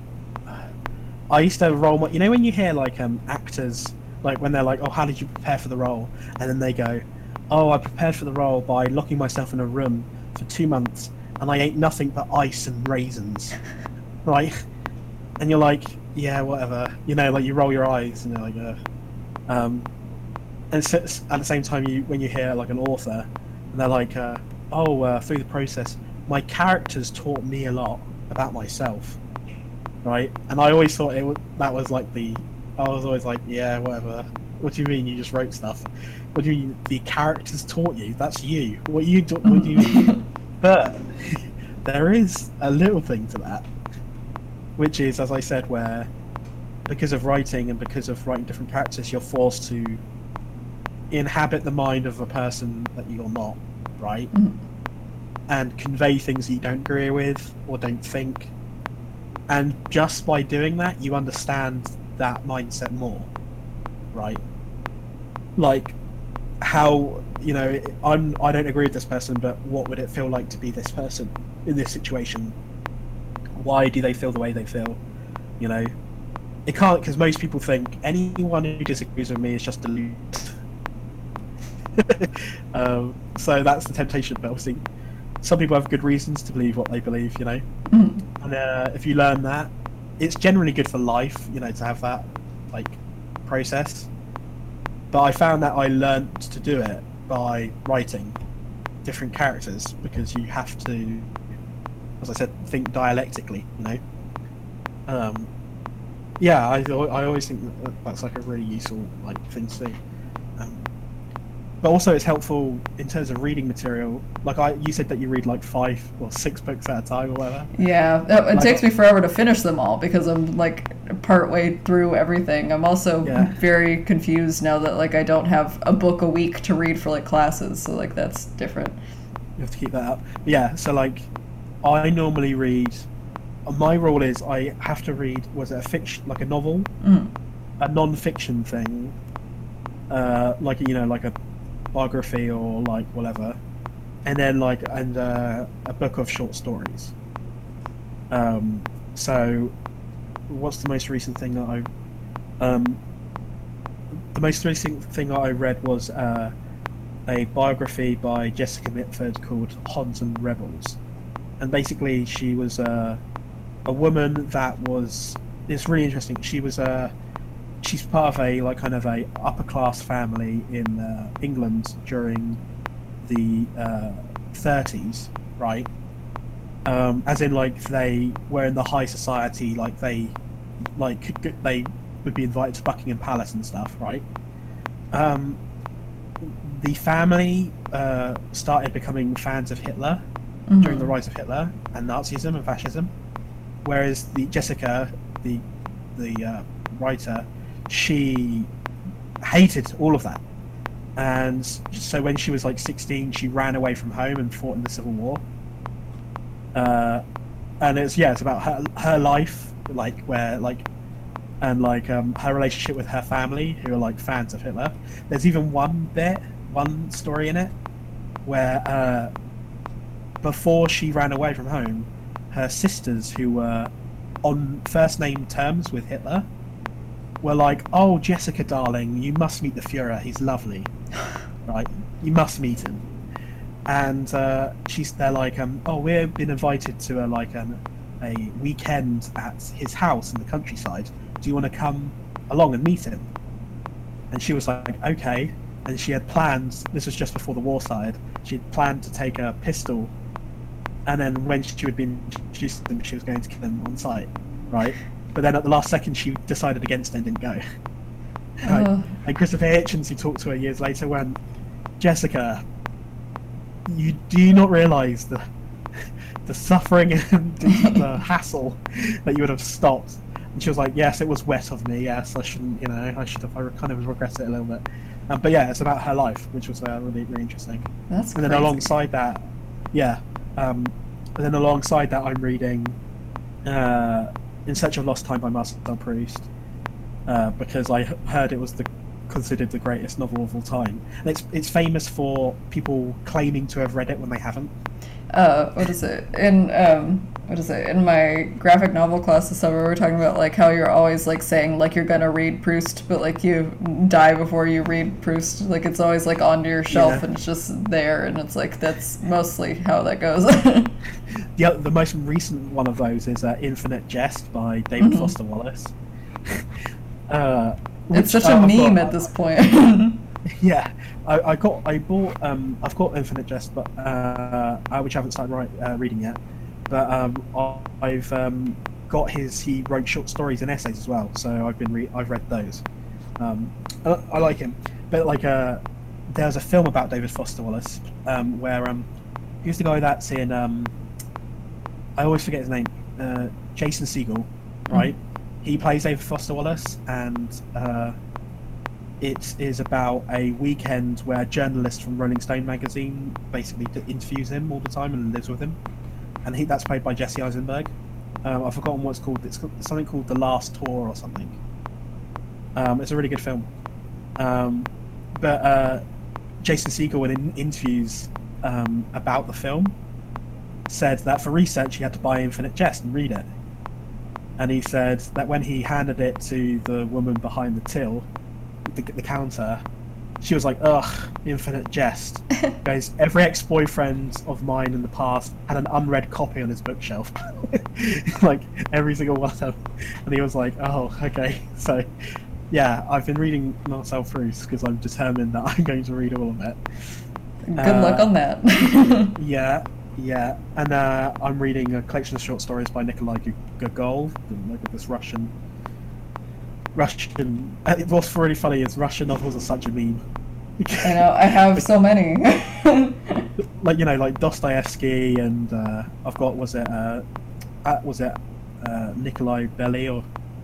I used to role. mo- You know when you hear like um, actors like when they're like, "Oh, how did you prepare for the role?" and then they go, "Oh, I prepared for the role by locking myself in a room for two months and I ate nothing but ice and raisins." right? And you're like, "Yeah, whatever." You know, like you roll your eyes and you're like, uh, um, and so, at the same time, you when you hear like an author and they're like, uh, "Oh, uh, through the process, my characters taught me a lot about myself." right? And I always thought it was, that was like the. I was always like, yeah, whatever. What do you mean you just wrote stuff? What do you mean the characters taught you? That's you. What you do, what do you mean? but there is a little thing to that, which is, as I said, where because of writing and because of writing different characters, you're forced to inhabit the mind of a person that you're not, right? Mhm. And convey things that you don't agree with or don't think. And just by doing that you understand that mindset more right? Like how you know i'm i don't agree with this person but what would it feel like to be this person in this situation? Why do they feel the way they feel? You know? It can't because most people think anyone who disagrees with me is just deluded um, so that's the temptation but obviously some people have good reasons to believe what they believe you know Mhm. and uh, if you learn that, it's generally good for life, you know, to have that like process. But I found that I learnt to do it by writing different characters because you have to, as I said, think dialectically. You know. Um, yeah, I I always think that that's like a really useful like thing to do. Um, but also, it's helpful in terms of reading material. Like I, you said that you read like five or six books at a time or whatever. Yeah, it, Like- takes me forever to finish them all because I'm like part way through everything. I'm also Yeah. very confused now that like I don't have a book a week to read for like classes, so like that's different. You have to keep that up. Yeah, so like, I normally read. My rule is I have to read. Was it a fiction, like a novel, Mm. a non-fiction thing, uh, like you know, like a biography or like whatever, and then like and uh, a book of short stories. Um, so, what's the most recent thing that I? Um, the most recent thing that I read was uh, a biography by Jessica Mitford called Hons and Rebels, and basically she was uh, a woman that was. It's really interesting. She was a. She's part of a like kind of a upper class family in uh, England during the uh, 30s, right? Um, as in like they were in the high society, like they like they would be invited to Buckingham Palace and stuff, right? Um, the family uh, started becoming fans of Hitler Mhm. during the rise of Hitler and Nazism and fascism, whereas the Jessica, the the uh, writer, she hated all of that, and so when she was like 16, she ran away from home and fought in the Civil War. Uh, and it's yeah, it's about her her life, like where like and like um, her relationship with her family, who are like fans of Hitler. There's even one bit, one story in it, where uh, before she ran away from home, her sisters, who were on first name terms with Hitler, were like, "Oh, Jessica, darling, you must meet the Fuhrer. He's lovely, right? You must meet him." And uh, she's they're like, um, "Oh, we've been invited to a like an, a weekend at his house in the countryside. Do you want to come along and meet him?" And she was like, "Okay." And she had planned. This was just before the war started. She had planned to take a pistol, and then when she had been introduced to them, she was going to kill them on sight, right? But then at the last second, she decided against it and didn't go. Oh. And Christopher Hitchens, who talked to her years later, went, Jessica, you do not realise the the suffering and the hassle that you would have stopped? And she was like, Yes, it was wet of me. Yes, I shouldn't. You know, I should have. I kind of regret it a little bit. Um, but yeah, it's about her life, which was uh, really really interesting. That's And then alongside that, yeah, um, and then alongside that, I'm reading uh, In Search of Lost Time by Marcel Proust uh, because I heard it was the considered the greatest novel of all time. And it's it's famous for people claiming to have read it when they haven't. Uh, what is it? In um, what is it? In my graphic novel class this summer, we were talking about like how you're always like saying like you're gonna read Proust, but like you die before you read Proust. Like it's always like onto your shelf Yeah. and it's just there, and it's like that's mostly how that goes. The the most recent one of those is uh, Infinite Jest by David Mhm. Foster Wallace. uh, it's such a meme got- at this point. Yeah, I, I got, I bought, um, I've got Infinite Jest, but uh, uh, which I haven't started uh, reading yet. But um, I've um, got his. He wrote short stories and essays as well, so I've been, re- I've read those. Um, I, I like him, but like, uh, there's a film about David Foster Wallace um, where um, who's the guy that's in? Um, I always forget his name. Uh, Jason Segel, right? He plays David Foster Wallace, and uh, it is about a weekend where a journalist from Rolling Stone magazine basically interviews him all the time and lives with him, and he that's played by Jesse Eisenberg. Um, I've forgotten what it's called. It's something called The Last Tour or something. Um, it's a really good film. Um, but uh, Jason Segel in interviews um, about the film said that for research he had to buy Infinite Jest and read it. And he said that when he handed it to the woman behind the till, the, the counter, she was like, "Ugh, Infinite Jest." Guys, every ex-boyfriend of mine in the past had an unread copy on his bookshelf, like every single one of them. And he was like, "Oh, okay." So, yeah, I've been reading Marcel Proust because I'm determined that I'm going to read all of it. Good Uh, luck on that. Yeah, yeah, and uh, I'm reading a collection of short stories by Nikolai Gogol, like this Russian. Russian. uh, What's really funny is Russian novels are such a meme. I know I have so many. like you know, like Dostoevsky, and uh, I've got was it uh, uh, was it uh, Nikolai Bely or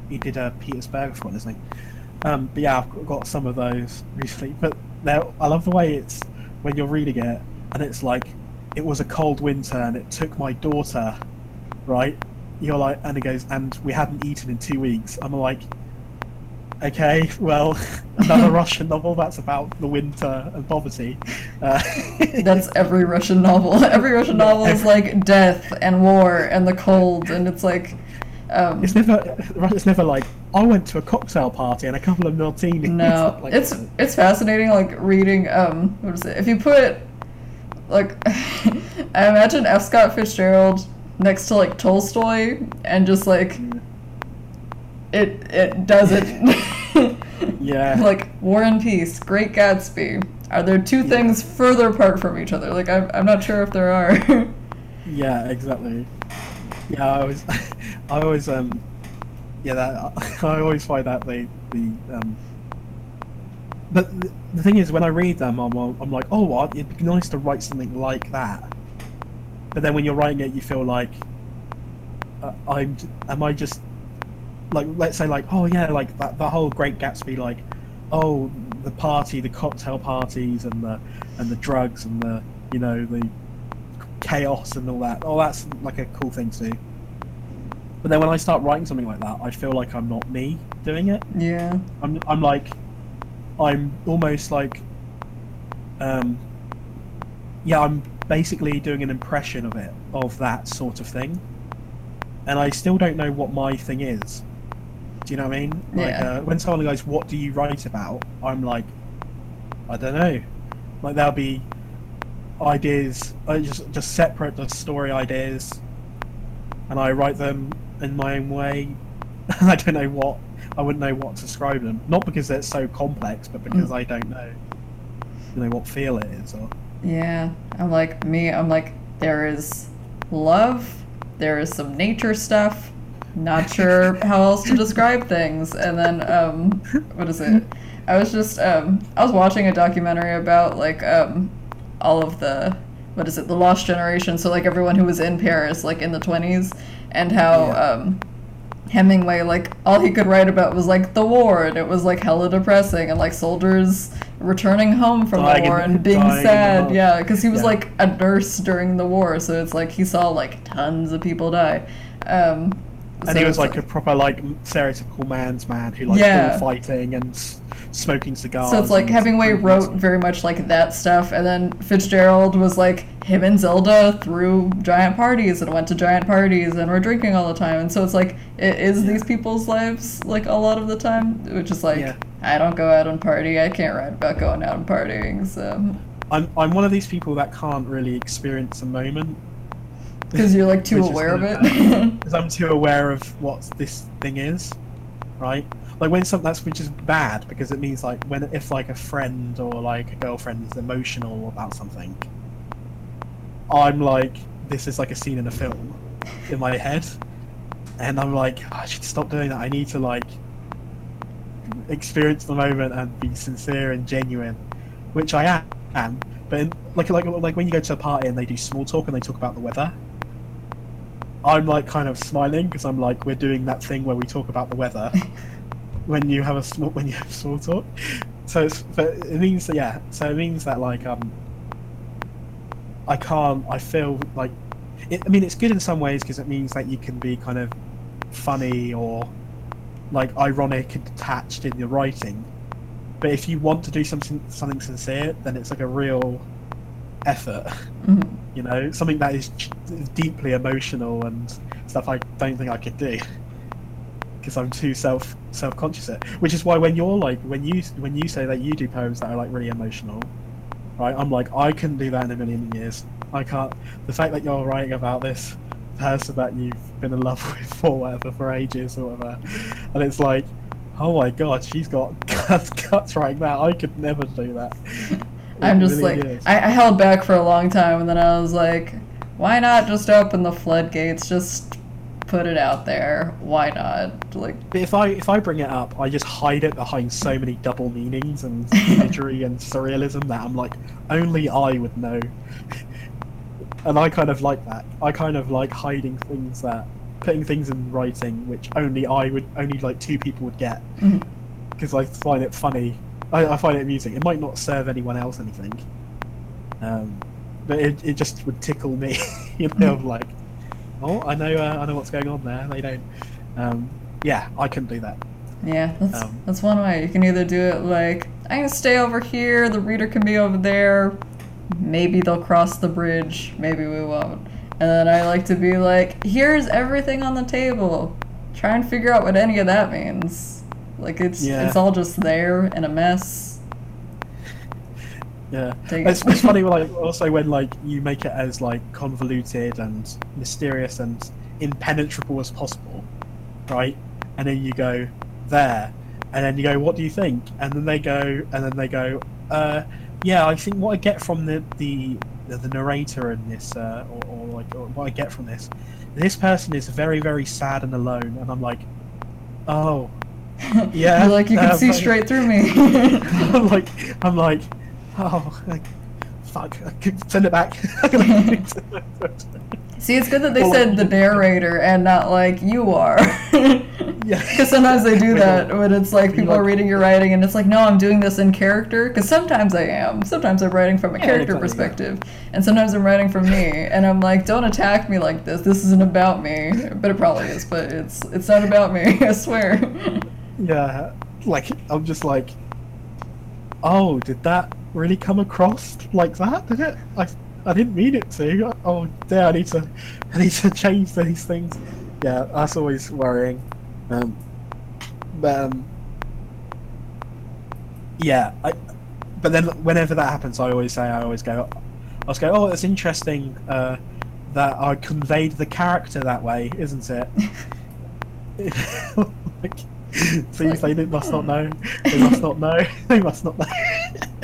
he did uh, Petersburg, I forgot his name. Um, but yeah, I've got some of those recently. But I love the way it's when you're reading it, and it's like it was a cold winter, and it took my daughter, right? You're like, and it goes, and we hadn't eaten in two weeks. I'm like, okay, well, another Russian novel that's about the winter and poverty. Uh, That's every Russian novel. Every Russian novel is like death and war and the cold, and it's like, um, It's never. It's never like I went to a cocktail party and a couple of martinis. no, Like- it's it's fascinating. Like reading, um, what is it? If you put, like, I imagine F. Scott Fitzgerald next to like Tolstoy, and just like it it does it. yeah. like War and Peace, Great Gatsby. Are there two things further apart from each other? Like I'm, I'm not sure if there are. yeah, exactly. Yeah, I always, I always, um, yeah, that I always find that the the um. But the- thing is, when I read them, I'm I'm like, oh, what? It'd be nice to write something like that. But then when you're writing it, you feel like, uh, I'm, am I just, like, let's say, like, oh yeah, like that the whole Great Gatsby, like, oh, the party, the cocktail parties, and the and the drugs, and the you know the chaos and all that. Oh, that's like a cool thing to do. But then when I start writing something like that, I feel like I'm not me doing it. Yeah. I'm I'm like I'm almost like um yeah, I'm basically doing an impression of it of that sort of thing. And I still don't know what my thing is. Do you know what I mean? Like Yeah. uh, when someone goes, "What do you write about?" I'm like, I don't know. Like there'll be ideas, uh, just just separate just story ideas, and I write them in my own way. I don't know what I wouldn't know what to describe them. Not because they're so complex, but because I don't know, you know, what feel it is. Or Yeah. I'm like me, I'm like there is love, there is some nature stuff. Not sure how else to describe things. And then um what is it? I was just um I was watching a documentary about like um all of the what is it, the lost generation, so like everyone who was in Paris like in the twenties and how Yeah. um Hemingway, like all he could write about was like the war, and it was like hella depressing, and like soldiers returning home from Dying the war and being dying in the sad. Yeah, because he was Yeah. like a nurse during the war, so it's like he saw like tons of people die. Um, and so he was like a proper like stereotypical man's man who likes Yeah. bullfighting and s- smoking cigars. So it's like Hemingway wrote very much like that stuff, and then Fitzgerald was like him and Zelda threw giant parties and went to giant parties and were drinking all the time, and so it's like it is Yeah. these people's lives like a lot of the time, which is like Yeah. I don't go out and party, I can't write about going out and partying, so I'm I'm one of these people that can't really experience a moment because you're like too aware of it. because I'm too aware of what this thing is, right? Like when something that's which is bad because it means like when if like a friend or like a girlfriend is emotional about something, I'm like this is like a scene in a film in my head, and I'm like "Oh, I should stop doing that. I need to like experience the moment and be sincere and genuine, which I am. But in, like like like when you go to a party and they do small talk and they talk about the weather, I'm like kind of smiling because I'm like we're doing that thing where we talk about the weather when you have a small when you have small talk. So it's but it means that yeah. So it means that like um I can't. I feel like it, I mean it's good in some ways because it means that you can be kind of funny or like ironic and detached in your writing. But if you want to do something something sincere, then it's like a real effort Mhm. You know something that is deeply emotional and stuff i don't think i could do. Because i'm too self self-conscious it which is why when you're like when you when you say that you do poems that are like really emotional right i'm like i couldn't do that in a million years. I can't the fact that you're writing about this person that you've been in love with for whatever for ages or whatever and it's like oh my god she's got guts, writing that i could never do that I'm just like million. I, I held back for a long time, and then I was like, why not just open the floodgates? Just put it out there. Why not? Like, But if I if I bring it up, I just hide it behind so many double meanings and imagery and surrealism that I'm like, only I would know. And I kind of like that. I kind of like hiding things that, putting things in writing which only I would, only like two people would get, mm-hmm. because I find it funny. I, I find it amusing. It might not serve anyone else anything, um, but it, it just would tickle me. you know, of like, oh, I know, uh, I know what's going on there. They don't. Um, yeah, I couldn't do that. yeah, that's Um, that's one way. You can either do it like I'm gonna stay over here. The reader can be over there. Maybe they'll cross the bridge. Maybe we won't. And then I like to be like, here's everything on the table. Try and figure out what any of that means. Like it's Yeah. it's all just there in a mess. Yeah, it's, it's funny. Like also when like you make it as like convoluted and mysterious and impenetrable as possible, right? And then you go there, and then you go, "What do you think?" And then they go, and then they go, uh, "Yeah, I think what I get from the the the, narrator in this, uh, or, or like or what I get from this, this person is very very sad and alone." And I'm like, "Oh." Yeah, You're like you can uh, see straight through me. I'm like, I'm like, oh, like, fuck, send it back. See, it's good that they Well, said the narrator and not like you are. yeah. Because sometimes they do that when it's like people are reading your writing and it's like, no, I'm doing this in character. Because sometimes I am. Sometimes I'm writing from a Yeah, character exactly, yeah. perspective. And sometimes I'm writing from me. And I'm like, don't attack me like this. This isn't about me. But it probably is. But it's it's not about me. I swear. Yeah, like I'm just like, oh, did that really come across like that? Did it? I, I didn't mean it to. Oh, yeah, I need to, I need to change these things. Yeah, that's always worrying. Um, but um, yeah, I. But then whenever that happens, I always say, I always go, I always go, oh, it's interesting uh, that I conveyed the character that way, isn't it? like, See, they must not know. They must not know. They must not know.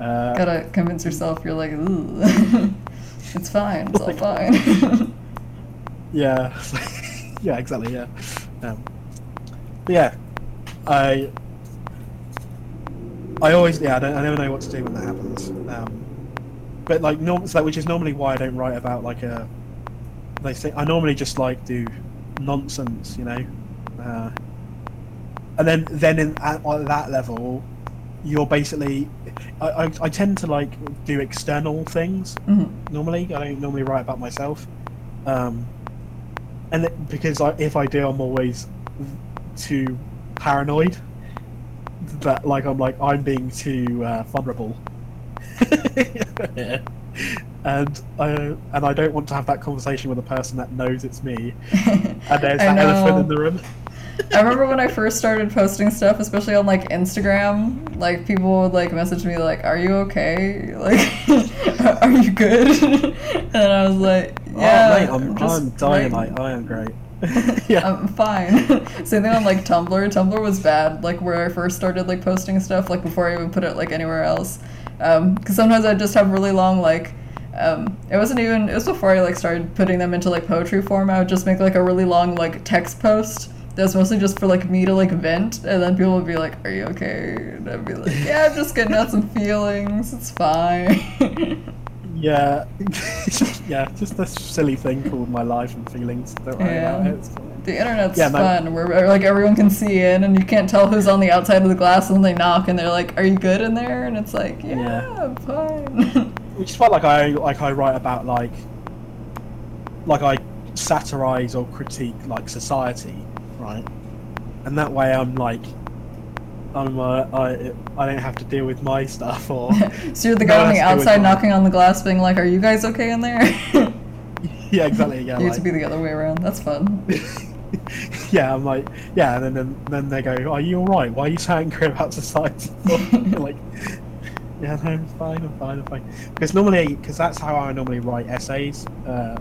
uh, Gotta convince yourself you're like, Ooh. it's fine. It's all fine. yeah, yeah, exactly. Yeah, um, yeah. I, I always yeah. I, don't, I never know what to do when that happens. Um, but like norm, so which is normally why I don't write about like a. They say I normally just like do nonsense, you know. Uh, and then then in, at, at that level, you're basically. I, I, I tend to like do external things Mhm. normally. I don't normally write about myself, um, and it, because I, if I do, I'm always too paranoid that like I'm like I'm being too uh, vulnerable, and I and I don't want to have that conversation with a person that knows it's me, and there's that elephant in the room. I remember when I first started posting stuff, especially on like Instagram, like people would like message me like, "Are you okay? Like, are you good?" and I was like, "Yeah, oh, mate, I'm, just I'm dying. writing." Like I am great. yeah. I'm fine. Same thing on like Tumblr. Tumblr was bad, like where I first started like posting stuff, like before I even put it like anywhere else. Because sometimes I just have really long like. Um, it wasn't even. It was before I like started putting them into like poetry form. I would just make like a really long like text post. That's mostly just for like me to like vent, and then people would be like, "Are you okay?" And I'd be like, "Yeah, I'm just getting out some feelings. It's fine." Yeah, yeah, just a silly thing called my life and feelings. Don't worry Yeah. about it. The internet's Yeah, fun, where where, like everyone can see in, and you can't tell who's on the outside of the glass, and they knock, and they're like, "Are you good in there?" And it's like, "Yeah, Yeah. I'm fine." Which is what like I like I write about like like I satirize or critique like society, right? And that way I'm like I'm uh, I I don't have to deal with my stuff or so you're the guy on the that's good with outside knocking on the glass, being like, "Are you guys okay in there?" yeah exactly yeah you like, to be the other way around. That's fun. yeah I'm like yeah and then, then then they go are you all right why are you so angry about society like yeah no I'm fine I'm fine I'm fine because normally because that's how I normally write essays uh,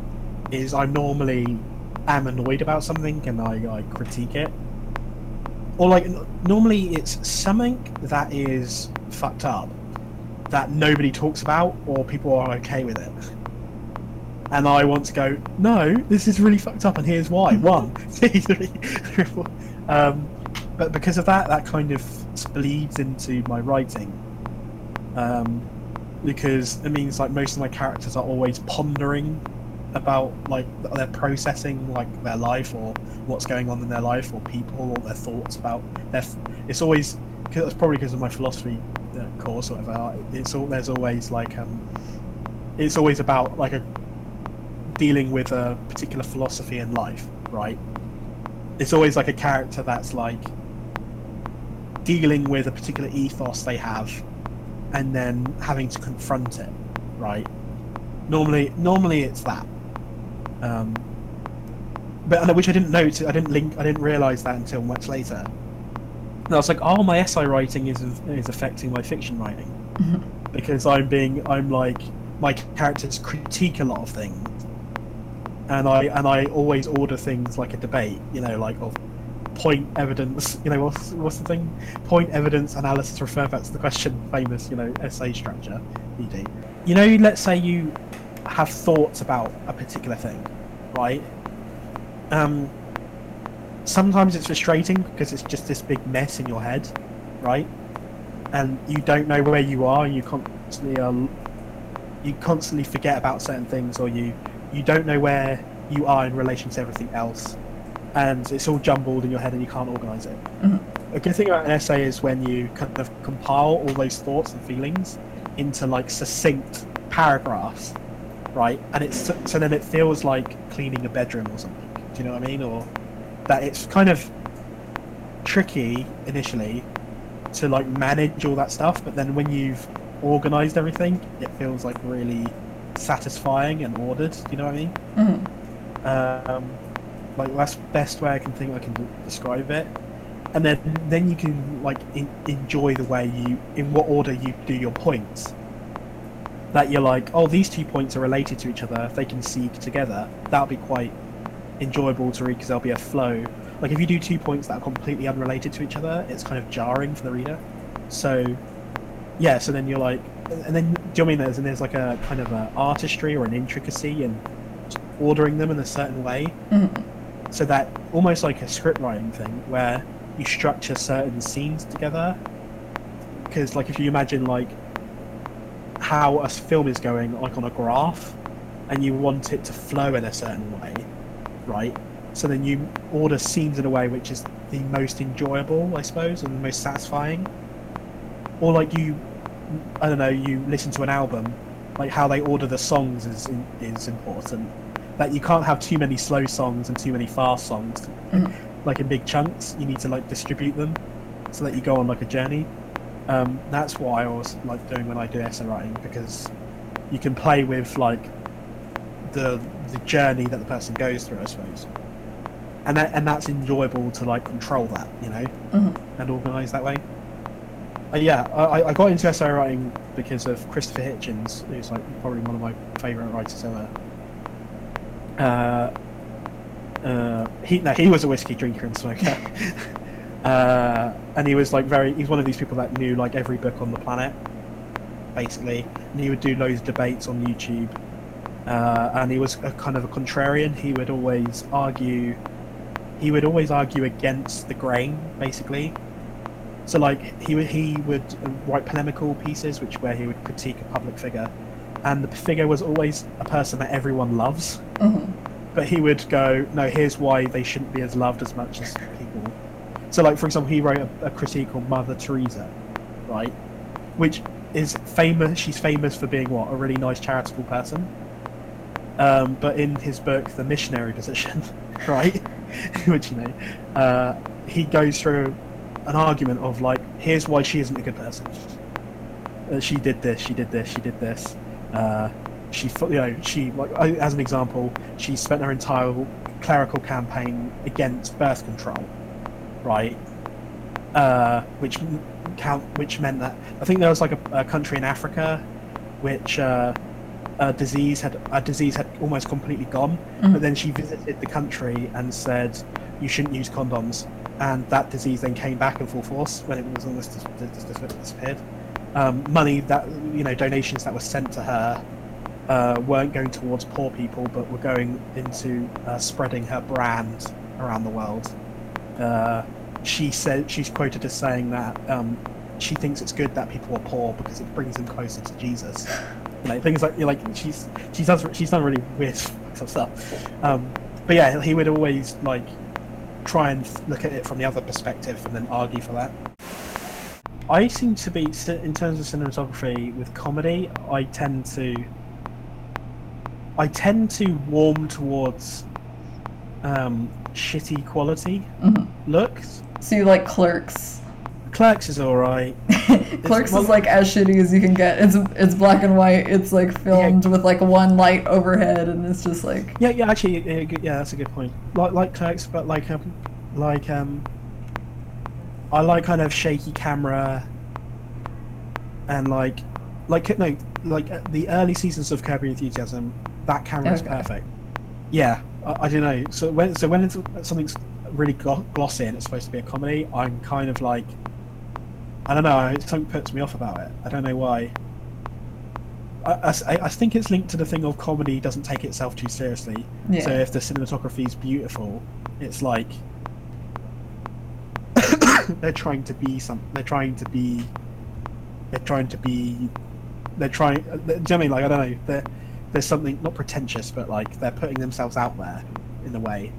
is I normally am annoyed about something and I, I critique it or like n- normally it's something that is fucked up that nobody talks about or people are okay with it and I want to go, no, this is really fucked up, and here's why. One, two, three, three, four. Um, but because of that, that kind of bleeds into my writing. Um, because it means like most of my characters are always pondering about like they're processing like their life or what's going on in their life or people or their thoughts about their. It's always cause it's probably because of my philosophy uh, course or whatever. It's all there's always like um, it's always about like a dealing with a particular philosophy in life, right? It's always like a character that's like dealing with a particular ethos they have and then having to confront it, right? Normally normally it's that. Um but which I didn't note I didn't link I didn't realise that until much later. And I was like, oh my essay writing is is affecting my fiction writing. because I'm being I'm like my characters critique a lot of things and I and I always order things like a debate, you know, like of point evidence, you know, what's what's the thing? Point evidence analysis refer back to the question famous, you know, essay structure, ED. You know, let's say you have thoughts about a particular thing, right? Um sometimes it's frustrating because it's just this big mess in your head, right? And you don't know where you are, you constantly um, you constantly forget about certain things, or you you don't know where you are in relation to everything else, and it's all jumbled in your head and you can't organize it. Mhm. A good thing about an essay is when you kind of compile all those thoughts and feelings into like succinct paragraphs, right? And it's so then it feels like cleaning a bedroom or something. Do you know what I mean? Or that it's kind of tricky initially to like manage all that stuff, but then when you've organized everything, it feels like really satisfying and ordered. Do you know what I mean? Mhm. um, like that's the best way I can think I can describe it. And then then you can like in, enjoy the way you in what order you do your points. That you're like, oh, these two points are related to each other. If they can see together, that'll be quite enjoyable to read because there'll be a flow. Like if you do two points that are completely unrelated to each other, it's kind of jarring for the reader. So yeah, so then you're like, and then do you know I mean? There's and there's like a kind of a artistry or an intricacy in ordering them in a certain way, Mhm. so that almost like a script writing thing where you structure certain scenes together. Because like if you imagine like how a film is going like on a graph, and you want it to flow in a certain way, right? So then you order scenes in a way which is the most enjoyable, I suppose, and the most satisfying. Or like you, I don't know, you listen to an album, like how they order the songs is is important. That you can't have too many slow songs and too many fast songs, Mhm. like in big chunks. You need to like distribute them so that you go on like a journey. Um, that's what I always like doing when I do essay writing because you can play with like the the journey that the person goes through, I suppose. And that and that's enjoyable to like control that, you know, Mhm. and organise that way. Uh, yeah, I, I got into essay writing because of Christopher Hitchens, who's like probably one of my favourite writers ever. Uh, uh, he no, he was a whiskey drinker and smoker, uh, and he was like very. He's one of these people that knew like every book on the planet, basically, and he would do loads of debates on YouTube. Uh, and he was a kind of a contrarian. He would always argue. He would always argue against the grain, basically. So like he would he would write polemical pieces, which where he would critique a public figure, and the figure was always a person that everyone loves. Mhm. But he would go, no, here's why they shouldn't be as loved as much as people. So like for example, he wrote a, a critique on Mother Teresa, right, which is famous. She's famous for being what a really nice charitable person. Um, but in his book, The Missionary Position, right, which you know, uh, he goes through an argument of like, here's why she isn't a good person. Uh, she did this, she did this, she did this. Uh, she, you know, she like as an example, she spent her entire clerical campaign against birth control, right? Uh, which count, which meant that I think there was like a, a country in Africa, which uh, a disease had a disease had almost completely gone, Mhm. but then she visited the country and said you shouldn't use condoms, and that disease then came back in full force when it was almost dis- dis- dis- disappeared. Um, money that you know donations that were sent to her uh, weren't going towards poor people, but were going into uh, spreading her brand around the world. Uh, she said she's quoted as saying that um, she thinks it's good that people are poor because it brings them closer to Jesus. You know, things like like she's she does she's done really weird stuff. Um, but yeah, he would always like try and look at it from the other perspective and then argue for that. I seem to be in terms of cinematography with comedy. I tend to I tend to warm towards um, shitty quality Mhm. looks. So you like Clerks? Clerks is alright. Clerks well- is like as shitty as you can get. It's it's black and white. It's like filmed with like one light overhead, and it's just like Yeah, yeah, actually, yeah, yeah, that's a good point. Like like Clerks, but like um, like um, I like kind of shaky camera, and like like no, like uh, the early seasons of Curb Your Enthusiasm, that camera is Okay. perfect. Yeah, I, I don't know. So when so when something's really glossy and it's supposed to be a comedy, I'm kind of like, I don't know. Something puts me off about it. I don't know why. I I think it's linked to the thing of comedy doesn't take itself too seriously. yeah. So if the cinematography is beautiful, it's like they're trying to be some. They're trying to be. They're trying to be they're trying. uh, Do you know I mean? Like I don't know. They're, there's something not pretentious, but like they're putting themselves out there in a way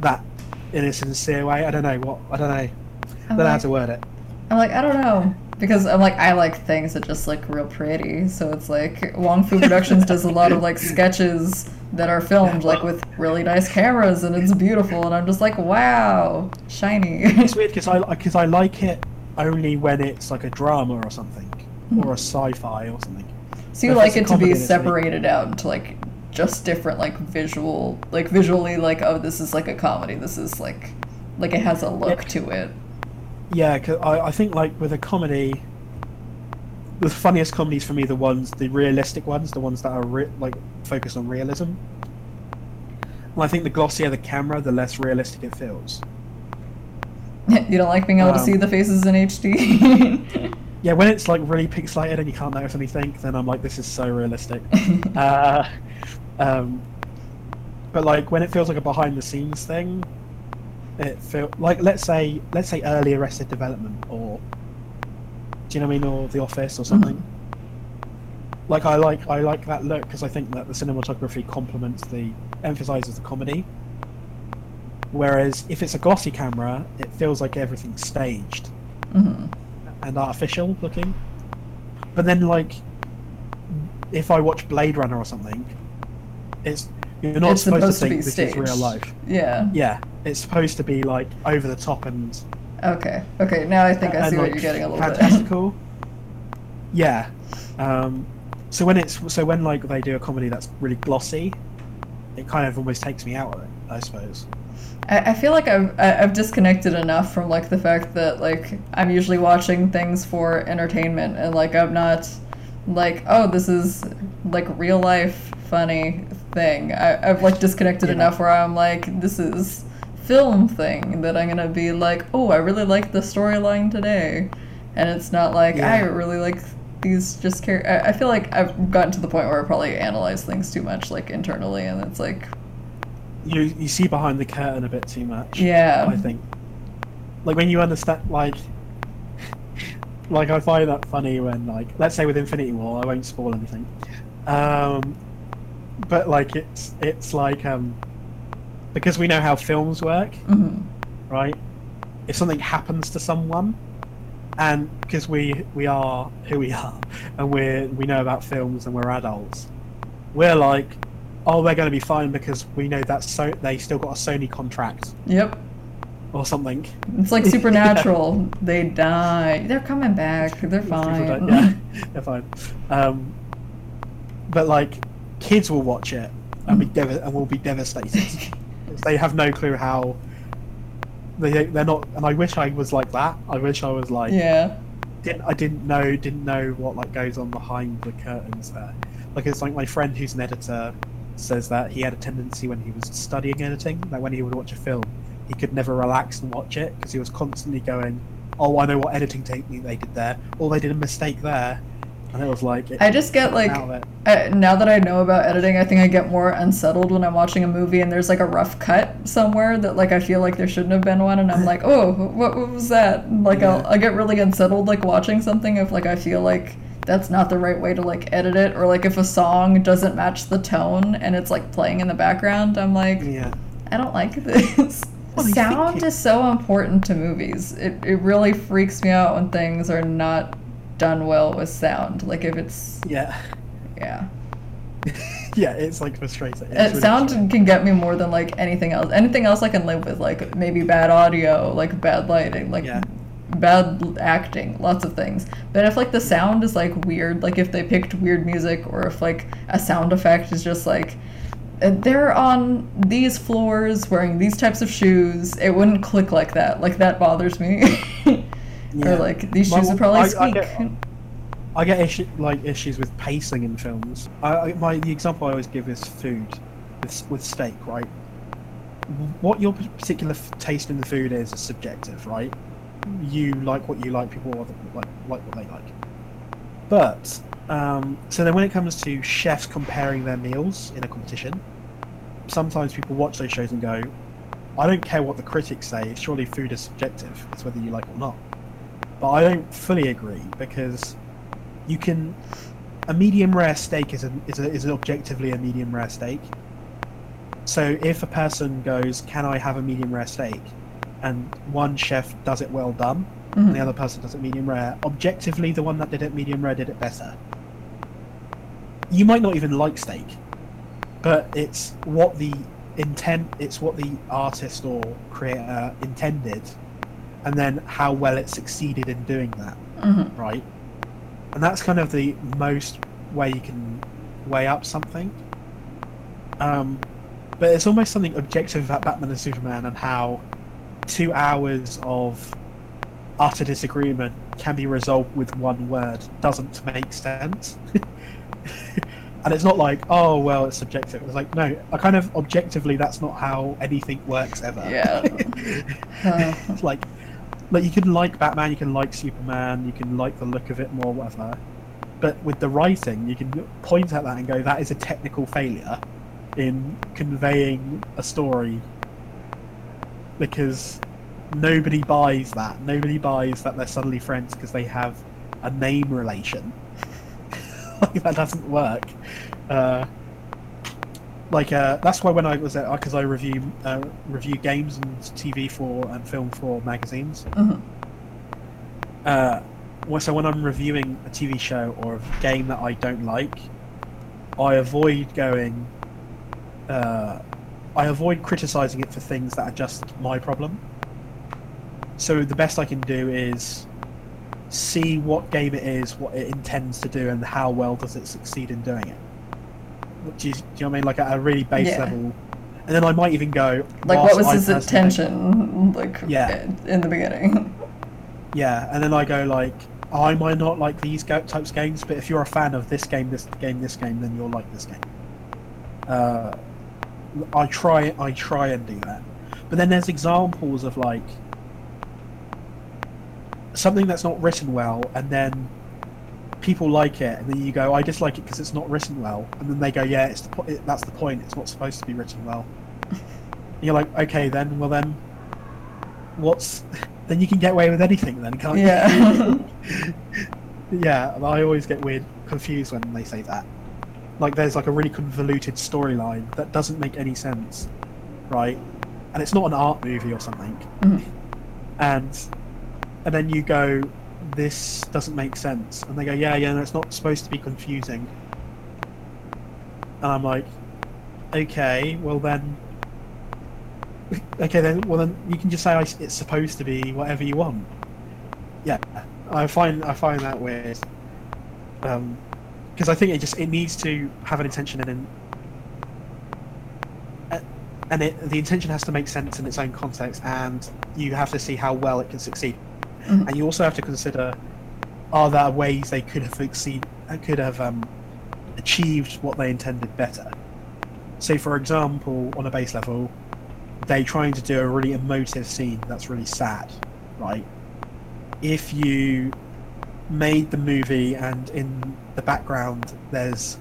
that, in a sincere way. I don't know what. I don't know. I don't know how to word it. I'm like, I don't know. Because I'm like, I like things that just look real pretty. So it's like, Wong Fu Productions does a lot of like sketches that are filmed like with really nice cameras and it's beautiful. And I'm just like, wow, shiny. It's weird because I because I like it only when it's like a drama or something, or a mm-hmm. sci-fi or something. So you like it to be separated out into like just different like visual, like visually like, oh, this is like a comedy. This is like, like it has a look to it. Yeah, 'cause I, I think like with a comedy, the funniest comedies for me, the ones, the realistic ones, the ones that are re- like focused on realism. And I think the glossier the camera, the less realistic it feels. you don't like being able to Um, see the faces in HD. Yeah, when it's like really pixelated and you can't notice anything, then I'm like, this is so realistic. uh, um, but like when it feels like a behind the scenes thing, it feel like let's say let's say early Arrested Development or do you know what I mean, or The Office or something. Like I like I like that look because I think that the cinematography complements the emphasizes the comedy. Whereas if it's a glossy camera, it feels like everything's staged hmm and artificial looking. But then, like, if I watch Blade Runner or something, it's you're not It's supposed, supposed to think this staged. is real life. Yeah. Yeah, it's supposed to be like over the top and Okay. Okay. Now I think I and, see what like, you're getting a little bit. fantastical. yeah. Um, so when it's so when like they do a comedy that's really glossy, it kind of almost takes me out of it. I suppose. I, I feel like I've I've disconnected enough from like the fact that like I'm usually watching things for entertainment and like I'm not like oh this is like real life funny thing. I, I've like disconnected Yeah. enough where I'm like this is film thing that I'm gonna be like oh I really like the storyline today, and it's not like I really like these just care. I, I feel like I've gotten to the point where I probably analyze things too much like internally and it's like You you see behind the curtain a bit too much. yeah I think. Like when you understand, like, like I find that funny when, like, let's say with Infinity War, I won't spoil anything. Um, but like it's it's like um, because we know how films work, hmm right? If something happens to someone, and because we we are who we are, and we're we know about films and we're adults, we're like, oh, they're going to be fine because we know that so they still got a Sony contract yep. or something. It's like supernatural. They die. They're coming back. They're fine. yeah, they're fine. Um, but like, kids will watch it and be dev- and will be devastated. they have no clue how. They they're not, and I wish I was like that. I wish I was like yeah. didn't I didn't know didn't know what like goes on behind the curtains there. Like it's like my friend who's an editor says that he had a tendency when he was studying editing that when he would watch a film he could never relax and watch it because he was constantly going, "Oh, I know what editing technique they did there, or they did a mistake there," and it was like it, I just get like uh, now that I know about editing, I think I get more unsettled when I'm watching a movie and there's like a rough cut somewhere that like I feel like there shouldn't have been one, and I'm like, oh, what, what was that? Like I'll Yeah. I get really unsettled like watching something if like I feel like that's not the right way to like edit it, or like if a song doesn't match the tone and it's like playing in the background, I'm like, yeah. I don't like this. Sound is so important to movies. It, it really freaks me out when things are not done well with sound. Like if it's Yeah, yeah. yeah, it's like frustrating. It's Uh, really sound frustrating. can get me more than like anything else. Anything else I can live with, like maybe bad audio, like bad lighting, like Yeah. Bad acting, lots of things. But if like the sound is like weird, like if they picked weird music, or if like a sound effect is just like uh, they're on these floors wearing these types of shoes, it wouldn't click like that. Like that bothers me. Yeah. Or like these shoes would probably I- I squeak. get- I get issue, like issues with pacing in films. I, I, my the example I always give is food, with, with steak, right? What your particular f- taste in the food is is subjective, right? You like what you like, people like like what they like. But um, so then when it comes to chefs comparing their meals in a competition, sometimes people watch those shows and go, "I don't care what the critics say. Surely food is subjective. It's whether you like it or not." But I don't fully agree because you can a medium rare steak is a, is a, is objectively a medium rare steak. So if a person goes, "Can I have a medium rare steak?" And one chef does it well done, and the Mhm. other person does it medium rare, objectively the one that did it medium rare did it better. You might not even like steak, but it's what the intent, it's what the artist or creator intended, and then how well it succeeded in doing that Mhm. right? And that's kind of the most way you can weigh up something. Um, but it's almost something objective about Batman and Superman and how two hours of utter disagreement can be resolved with one word doesn't make sense. and it's not like, oh well, it's subjective. It's like, no, I kind of objectively, that's not how anything works ever. Yeah. Uh, It's like like you can like Batman, you can like Superman, you can like the look of it more, whatever. But with the writing, you can point at that and go, that is a technical failure in conveying a story because nobody buys that. Nobody buys that they're suddenly friends because they have a name relation. like that doesn't work. Uh, like uh, that's why when I was at because I review uh, review games and TV for and film for magazines. mhm. Uh, well, so when I'm reviewing a TV show or a game that I don't like, I avoid going. I avoid criticizing it for things that are just my problem. So the best I can do is see what game it is, what it intends to do, and how well does it succeed in doing it. Which is, do you know what I mean? Like at a really base Yeah. level, and then I might even go. like, what was I his intention? Like, Yeah. in the beginning. Yeah, and then I go like, I might not like these types of games, but if you're a fan of this game, this game, this game, then you'll like this game. Uh, I try, I try and do that, but then there's examples of like something that's not written well, and then people like it, and then you go, I dislike it because it's not written well, and then they go, yeah, it's the po- it, that's the point. It's not supposed to be written well. And you're like, okay, then, well then, what's then you can get away with anything then, can't you? Yeah. yeah, I always get weird confused when they say that. Like there's like a really convoluted storyline that doesn't make any sense, right? And it's not an art movie or something. Mhm. And and then you go, this doesn't make sense, and they go, yeah, yeah, no, it's not supposed to be confusing. And I'm like, okay, well then, okay then, well then you can just say I, it's supposed to be whatever you want. Yeah, I find I find that weird. Um, because I think it just it needs to have an intention and then and it the intention has to make sense in its own context, and you have to see how well it can succeed. Mhm. And you also have to consider are there ways they could have succeed could have um, achieved what they intended better. So, for example, on a base level, they trying to do a really emotive scene that's really sad, right? If you made the movie and in the background there's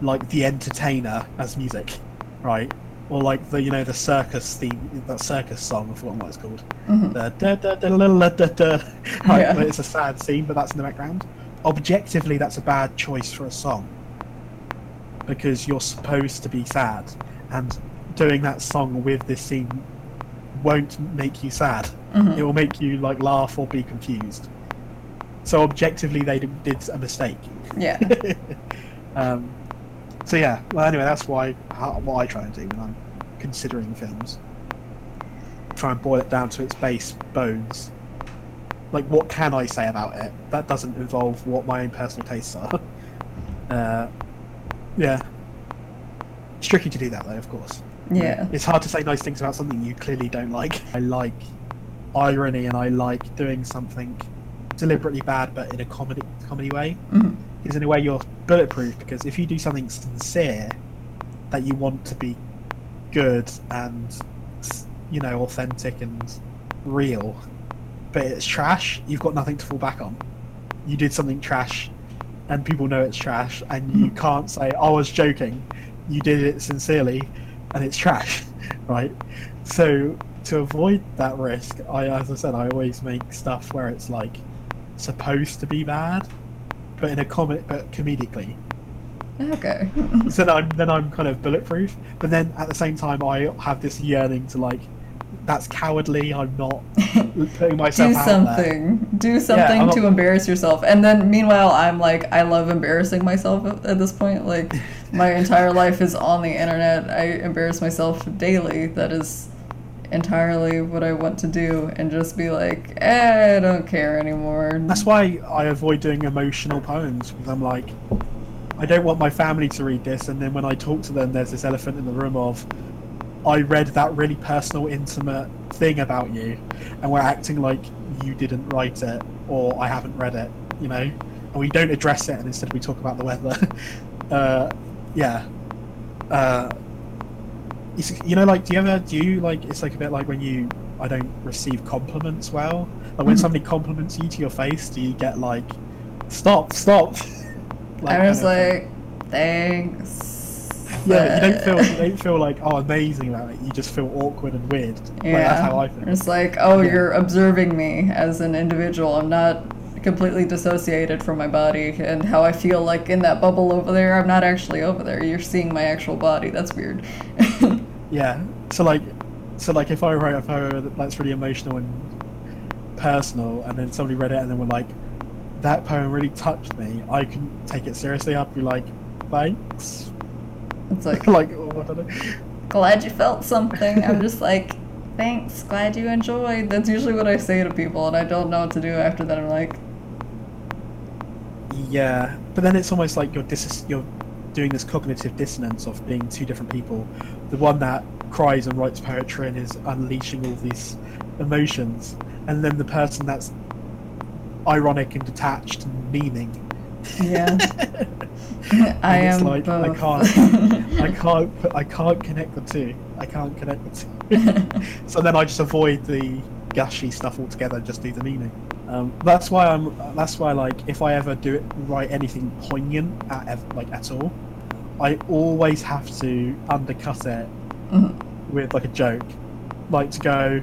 like the entertainer as music, right? Or like the you know the circus theme, that circus song. I forgot what it's called. Da, da, da. Right, Yeah. it's a sad scene, but that's in the background. Objectively, that's a bad choice for a song because you're supposed to be sad, and doing that song with this scene won't make you sad. Mhm. It will make you like laugh or be confused. So objectively, they did a mistake. Yeah. um, so yeah. Well, anyway, that's why how, what I try and do when I'm considering films. Try and boil it down to its base bones. Like, what can I say about it? That doesn't involve what my own personal tastes are. uh, yeah. It's tricky to do that, though, of course. Yeah. It's hard to say nice things about something you clearly don't like. I like irony and I like doing something deliberately bad but in a comedy comedy way. Mhm. Because in a way you're bulletproof because if you do something sincere that you want to be good and you know authentic and real but it's trash, you've got nothing to fall back on. You did something trash and people know it's trash and you can't say "Oh, I was joking. You did it sincerely and it's trash, right? So to avoid that risk, I as I said, I always make stuff where it's like supposed to be bad, but in a comic, but comedically. Okay. So then I'm then I'm kind of bulletproof. But then at the same time, I have this yearning to like, that's cowardly. I'm not putting myself do out there. something do something I'm to not- embarrass yourself and then meanwhile i'm like i love embarrassing myself at this point like my entire life is on the internet i embarrass myself daily that is entirely what i want to do and just be like eh, i don't care anymore That's why I avoid doing emotional poems because I'm like, I don't want my family to read this, and then when I talk to them, there's this elephant in the room of, I read that really personal, intimate thing about you, and we're acting like you didn't write it or I haven't read it, you know, and we don't address it, and instead we talk about the weather. uh, yeah. Uh, you know, like, do you ever do you like? It's like a bit like when you I don't receive compliments well. Like when Mhm. somebody compliments you to your face, do you get like, stop, stop? i was like thanks yeah, you don't feel you don't feel like oh amazing about it. You just feel awkward and weird. Like, Yeah, that's how I feel. it's like, oh, Yeah. you're observing me as an individual. I'm not completely dissociated from my body and how I feel like in that bubble over there. I'm not actually over there. You're seeing my actual body. That's weird. Yeah. So like, so like, if I write a poem that's really emotional and personal, and then somebody read it and then were like, "That poem really touched me," I can take it seriously. I'd be like, "Thanks." it's like, like, oh, I don't know. glad you felt something. I'm just like, thanks. Glad you enjoyed. That's usually what I say to people, and I don't know what to do after that. I'm like, Yeah, but then it's almost like you're dis- you're doing this cognitive dissonance of being two different people. The one that cries and writes poetry and is unleashing all these emotions, and then the person that's ironic and detached and meaning. yeah. I And it's am like, I can't- I can't I can't connect the two. I can't connect the two. so then I just avoid the gushy stuff altogether and just do the meaning. Um, that's why I'm. That's why like if I ever do it, write anything poignant at like at all, I always have to undercut it Mhm. with like a joke, like to go.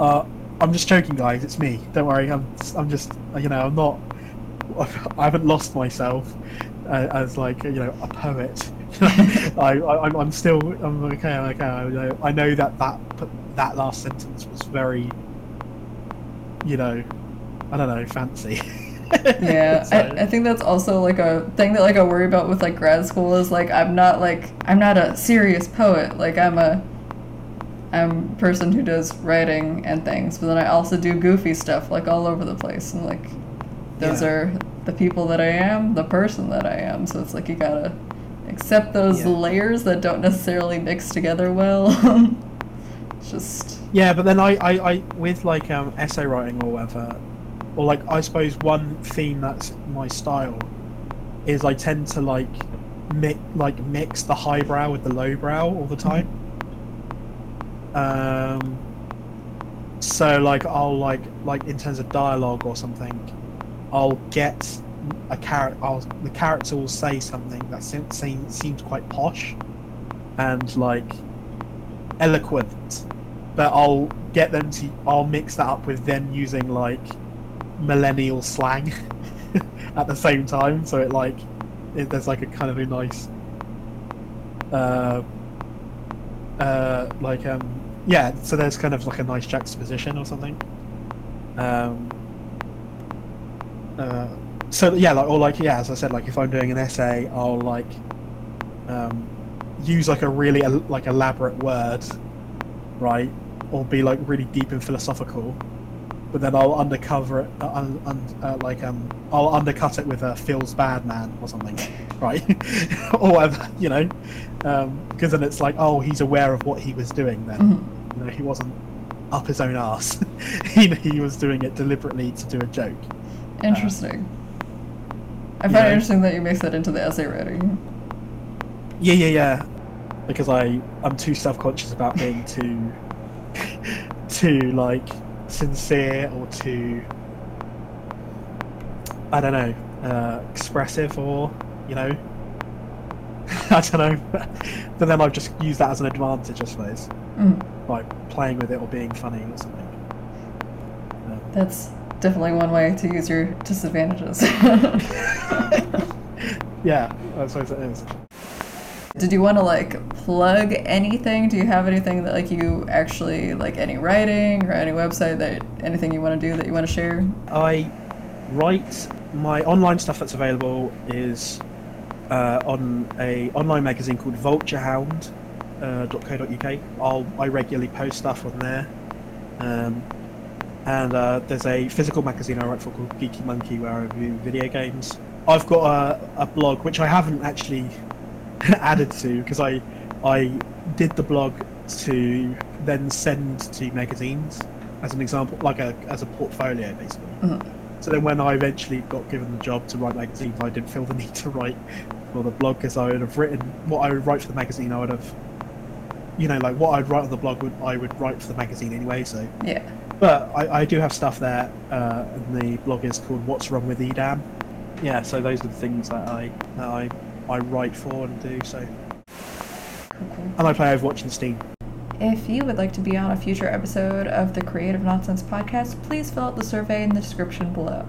Uh, I'm just joking, guys. It's me. Don't worry. I'm. I'm just. You know. I'm not. I haven't lost myself uh, as like you know a poet. I, I I'm, I'm still. I'm okay. I'm okay. I know. I know that that that last sentence was very. You know, I don't know, fancy. yeah I, I think that's also like a thing that like i worry about with like grad school is like i'm not like i'm not a serious poet like i'm a i'm a person who does writing and things but then i also do goofy stuff like all over the place and like those Yeah. are the people that i am the person that i am so it's like you gotta accept those Yeah. layers that don't necessarily mix together well just Yeah, but then I, I, I with like um, essay writing or whatever, or like I suppose one theme that's my style is I tend to like mix like mix the highbrow with the lowbrow all the time. Um, so like I'll like like in terms of dialogue or something, I'll get a character. I'll the character will say something that seems seems quite posh, and like eloquent but I'll get them to I'll mix that up with them using like millennial slang at the same time so it like it, there's like a kind of a nice uh uh like um yeah so there's kind of like a nice juxtaposition or something. Um uh so yeah like or like yeah as I said like if I'm doing an essay I'll like um use like a really like elaborate word right or be like really deep and philosophical but then I'll undercover it uh, uh, like um I'll undercut it with a feels bad man or something right? Or whatever you know? Um because then it's like oh he's aware of what he was doing then. Mhm. you know he wasn't up his own ass he, he was doing it deliberately to do a joke. Interesting. I find yeah. it interesting that you mix that into the essay writing. Yeah, yeah, yeah. Because I I'm too self conscious about being too too like sincere or too I don't know uh, expressive or you know I don't know. but then I've just used that as an advantage, I suppose, by playing with it or being funny or something. Um, That's definitely one way to use your disadvantages. Yeah, I suppose it is. Did you want to like plug anything? Do you have anything that like you actually like any writing or any website that anything you want to do that you want to share? I write my online stuff that's available is uh, on a online magazine called vulturehound.co.uk. I'll I regularly post stuff on there. Um, and uh, there's a physical magazine I write for called Geeky Monkey where I review video games. I've got a, a blog which I haven't actually added to because I I did the blog to then send to magazines as an example, like a as a portfolio basically. Mhm. So then when I eventually got given the job to write magazines, I didn't feel the need to write for the blog because I would have written what I would write for the magazine. I would have, you know, like what I'd write on the blog would I would write for the magazine anyway. So, Yeah. but I, I do have stuff there, uh, and the blog is called "What's Wrong with Edam." Yeah, so those are the things that I that I I write for and do. So, cool. and I play Overwatch and Steam. If you would like to be on a future episode of the Creative Nonsense podcast, please fill out the survey in the description below.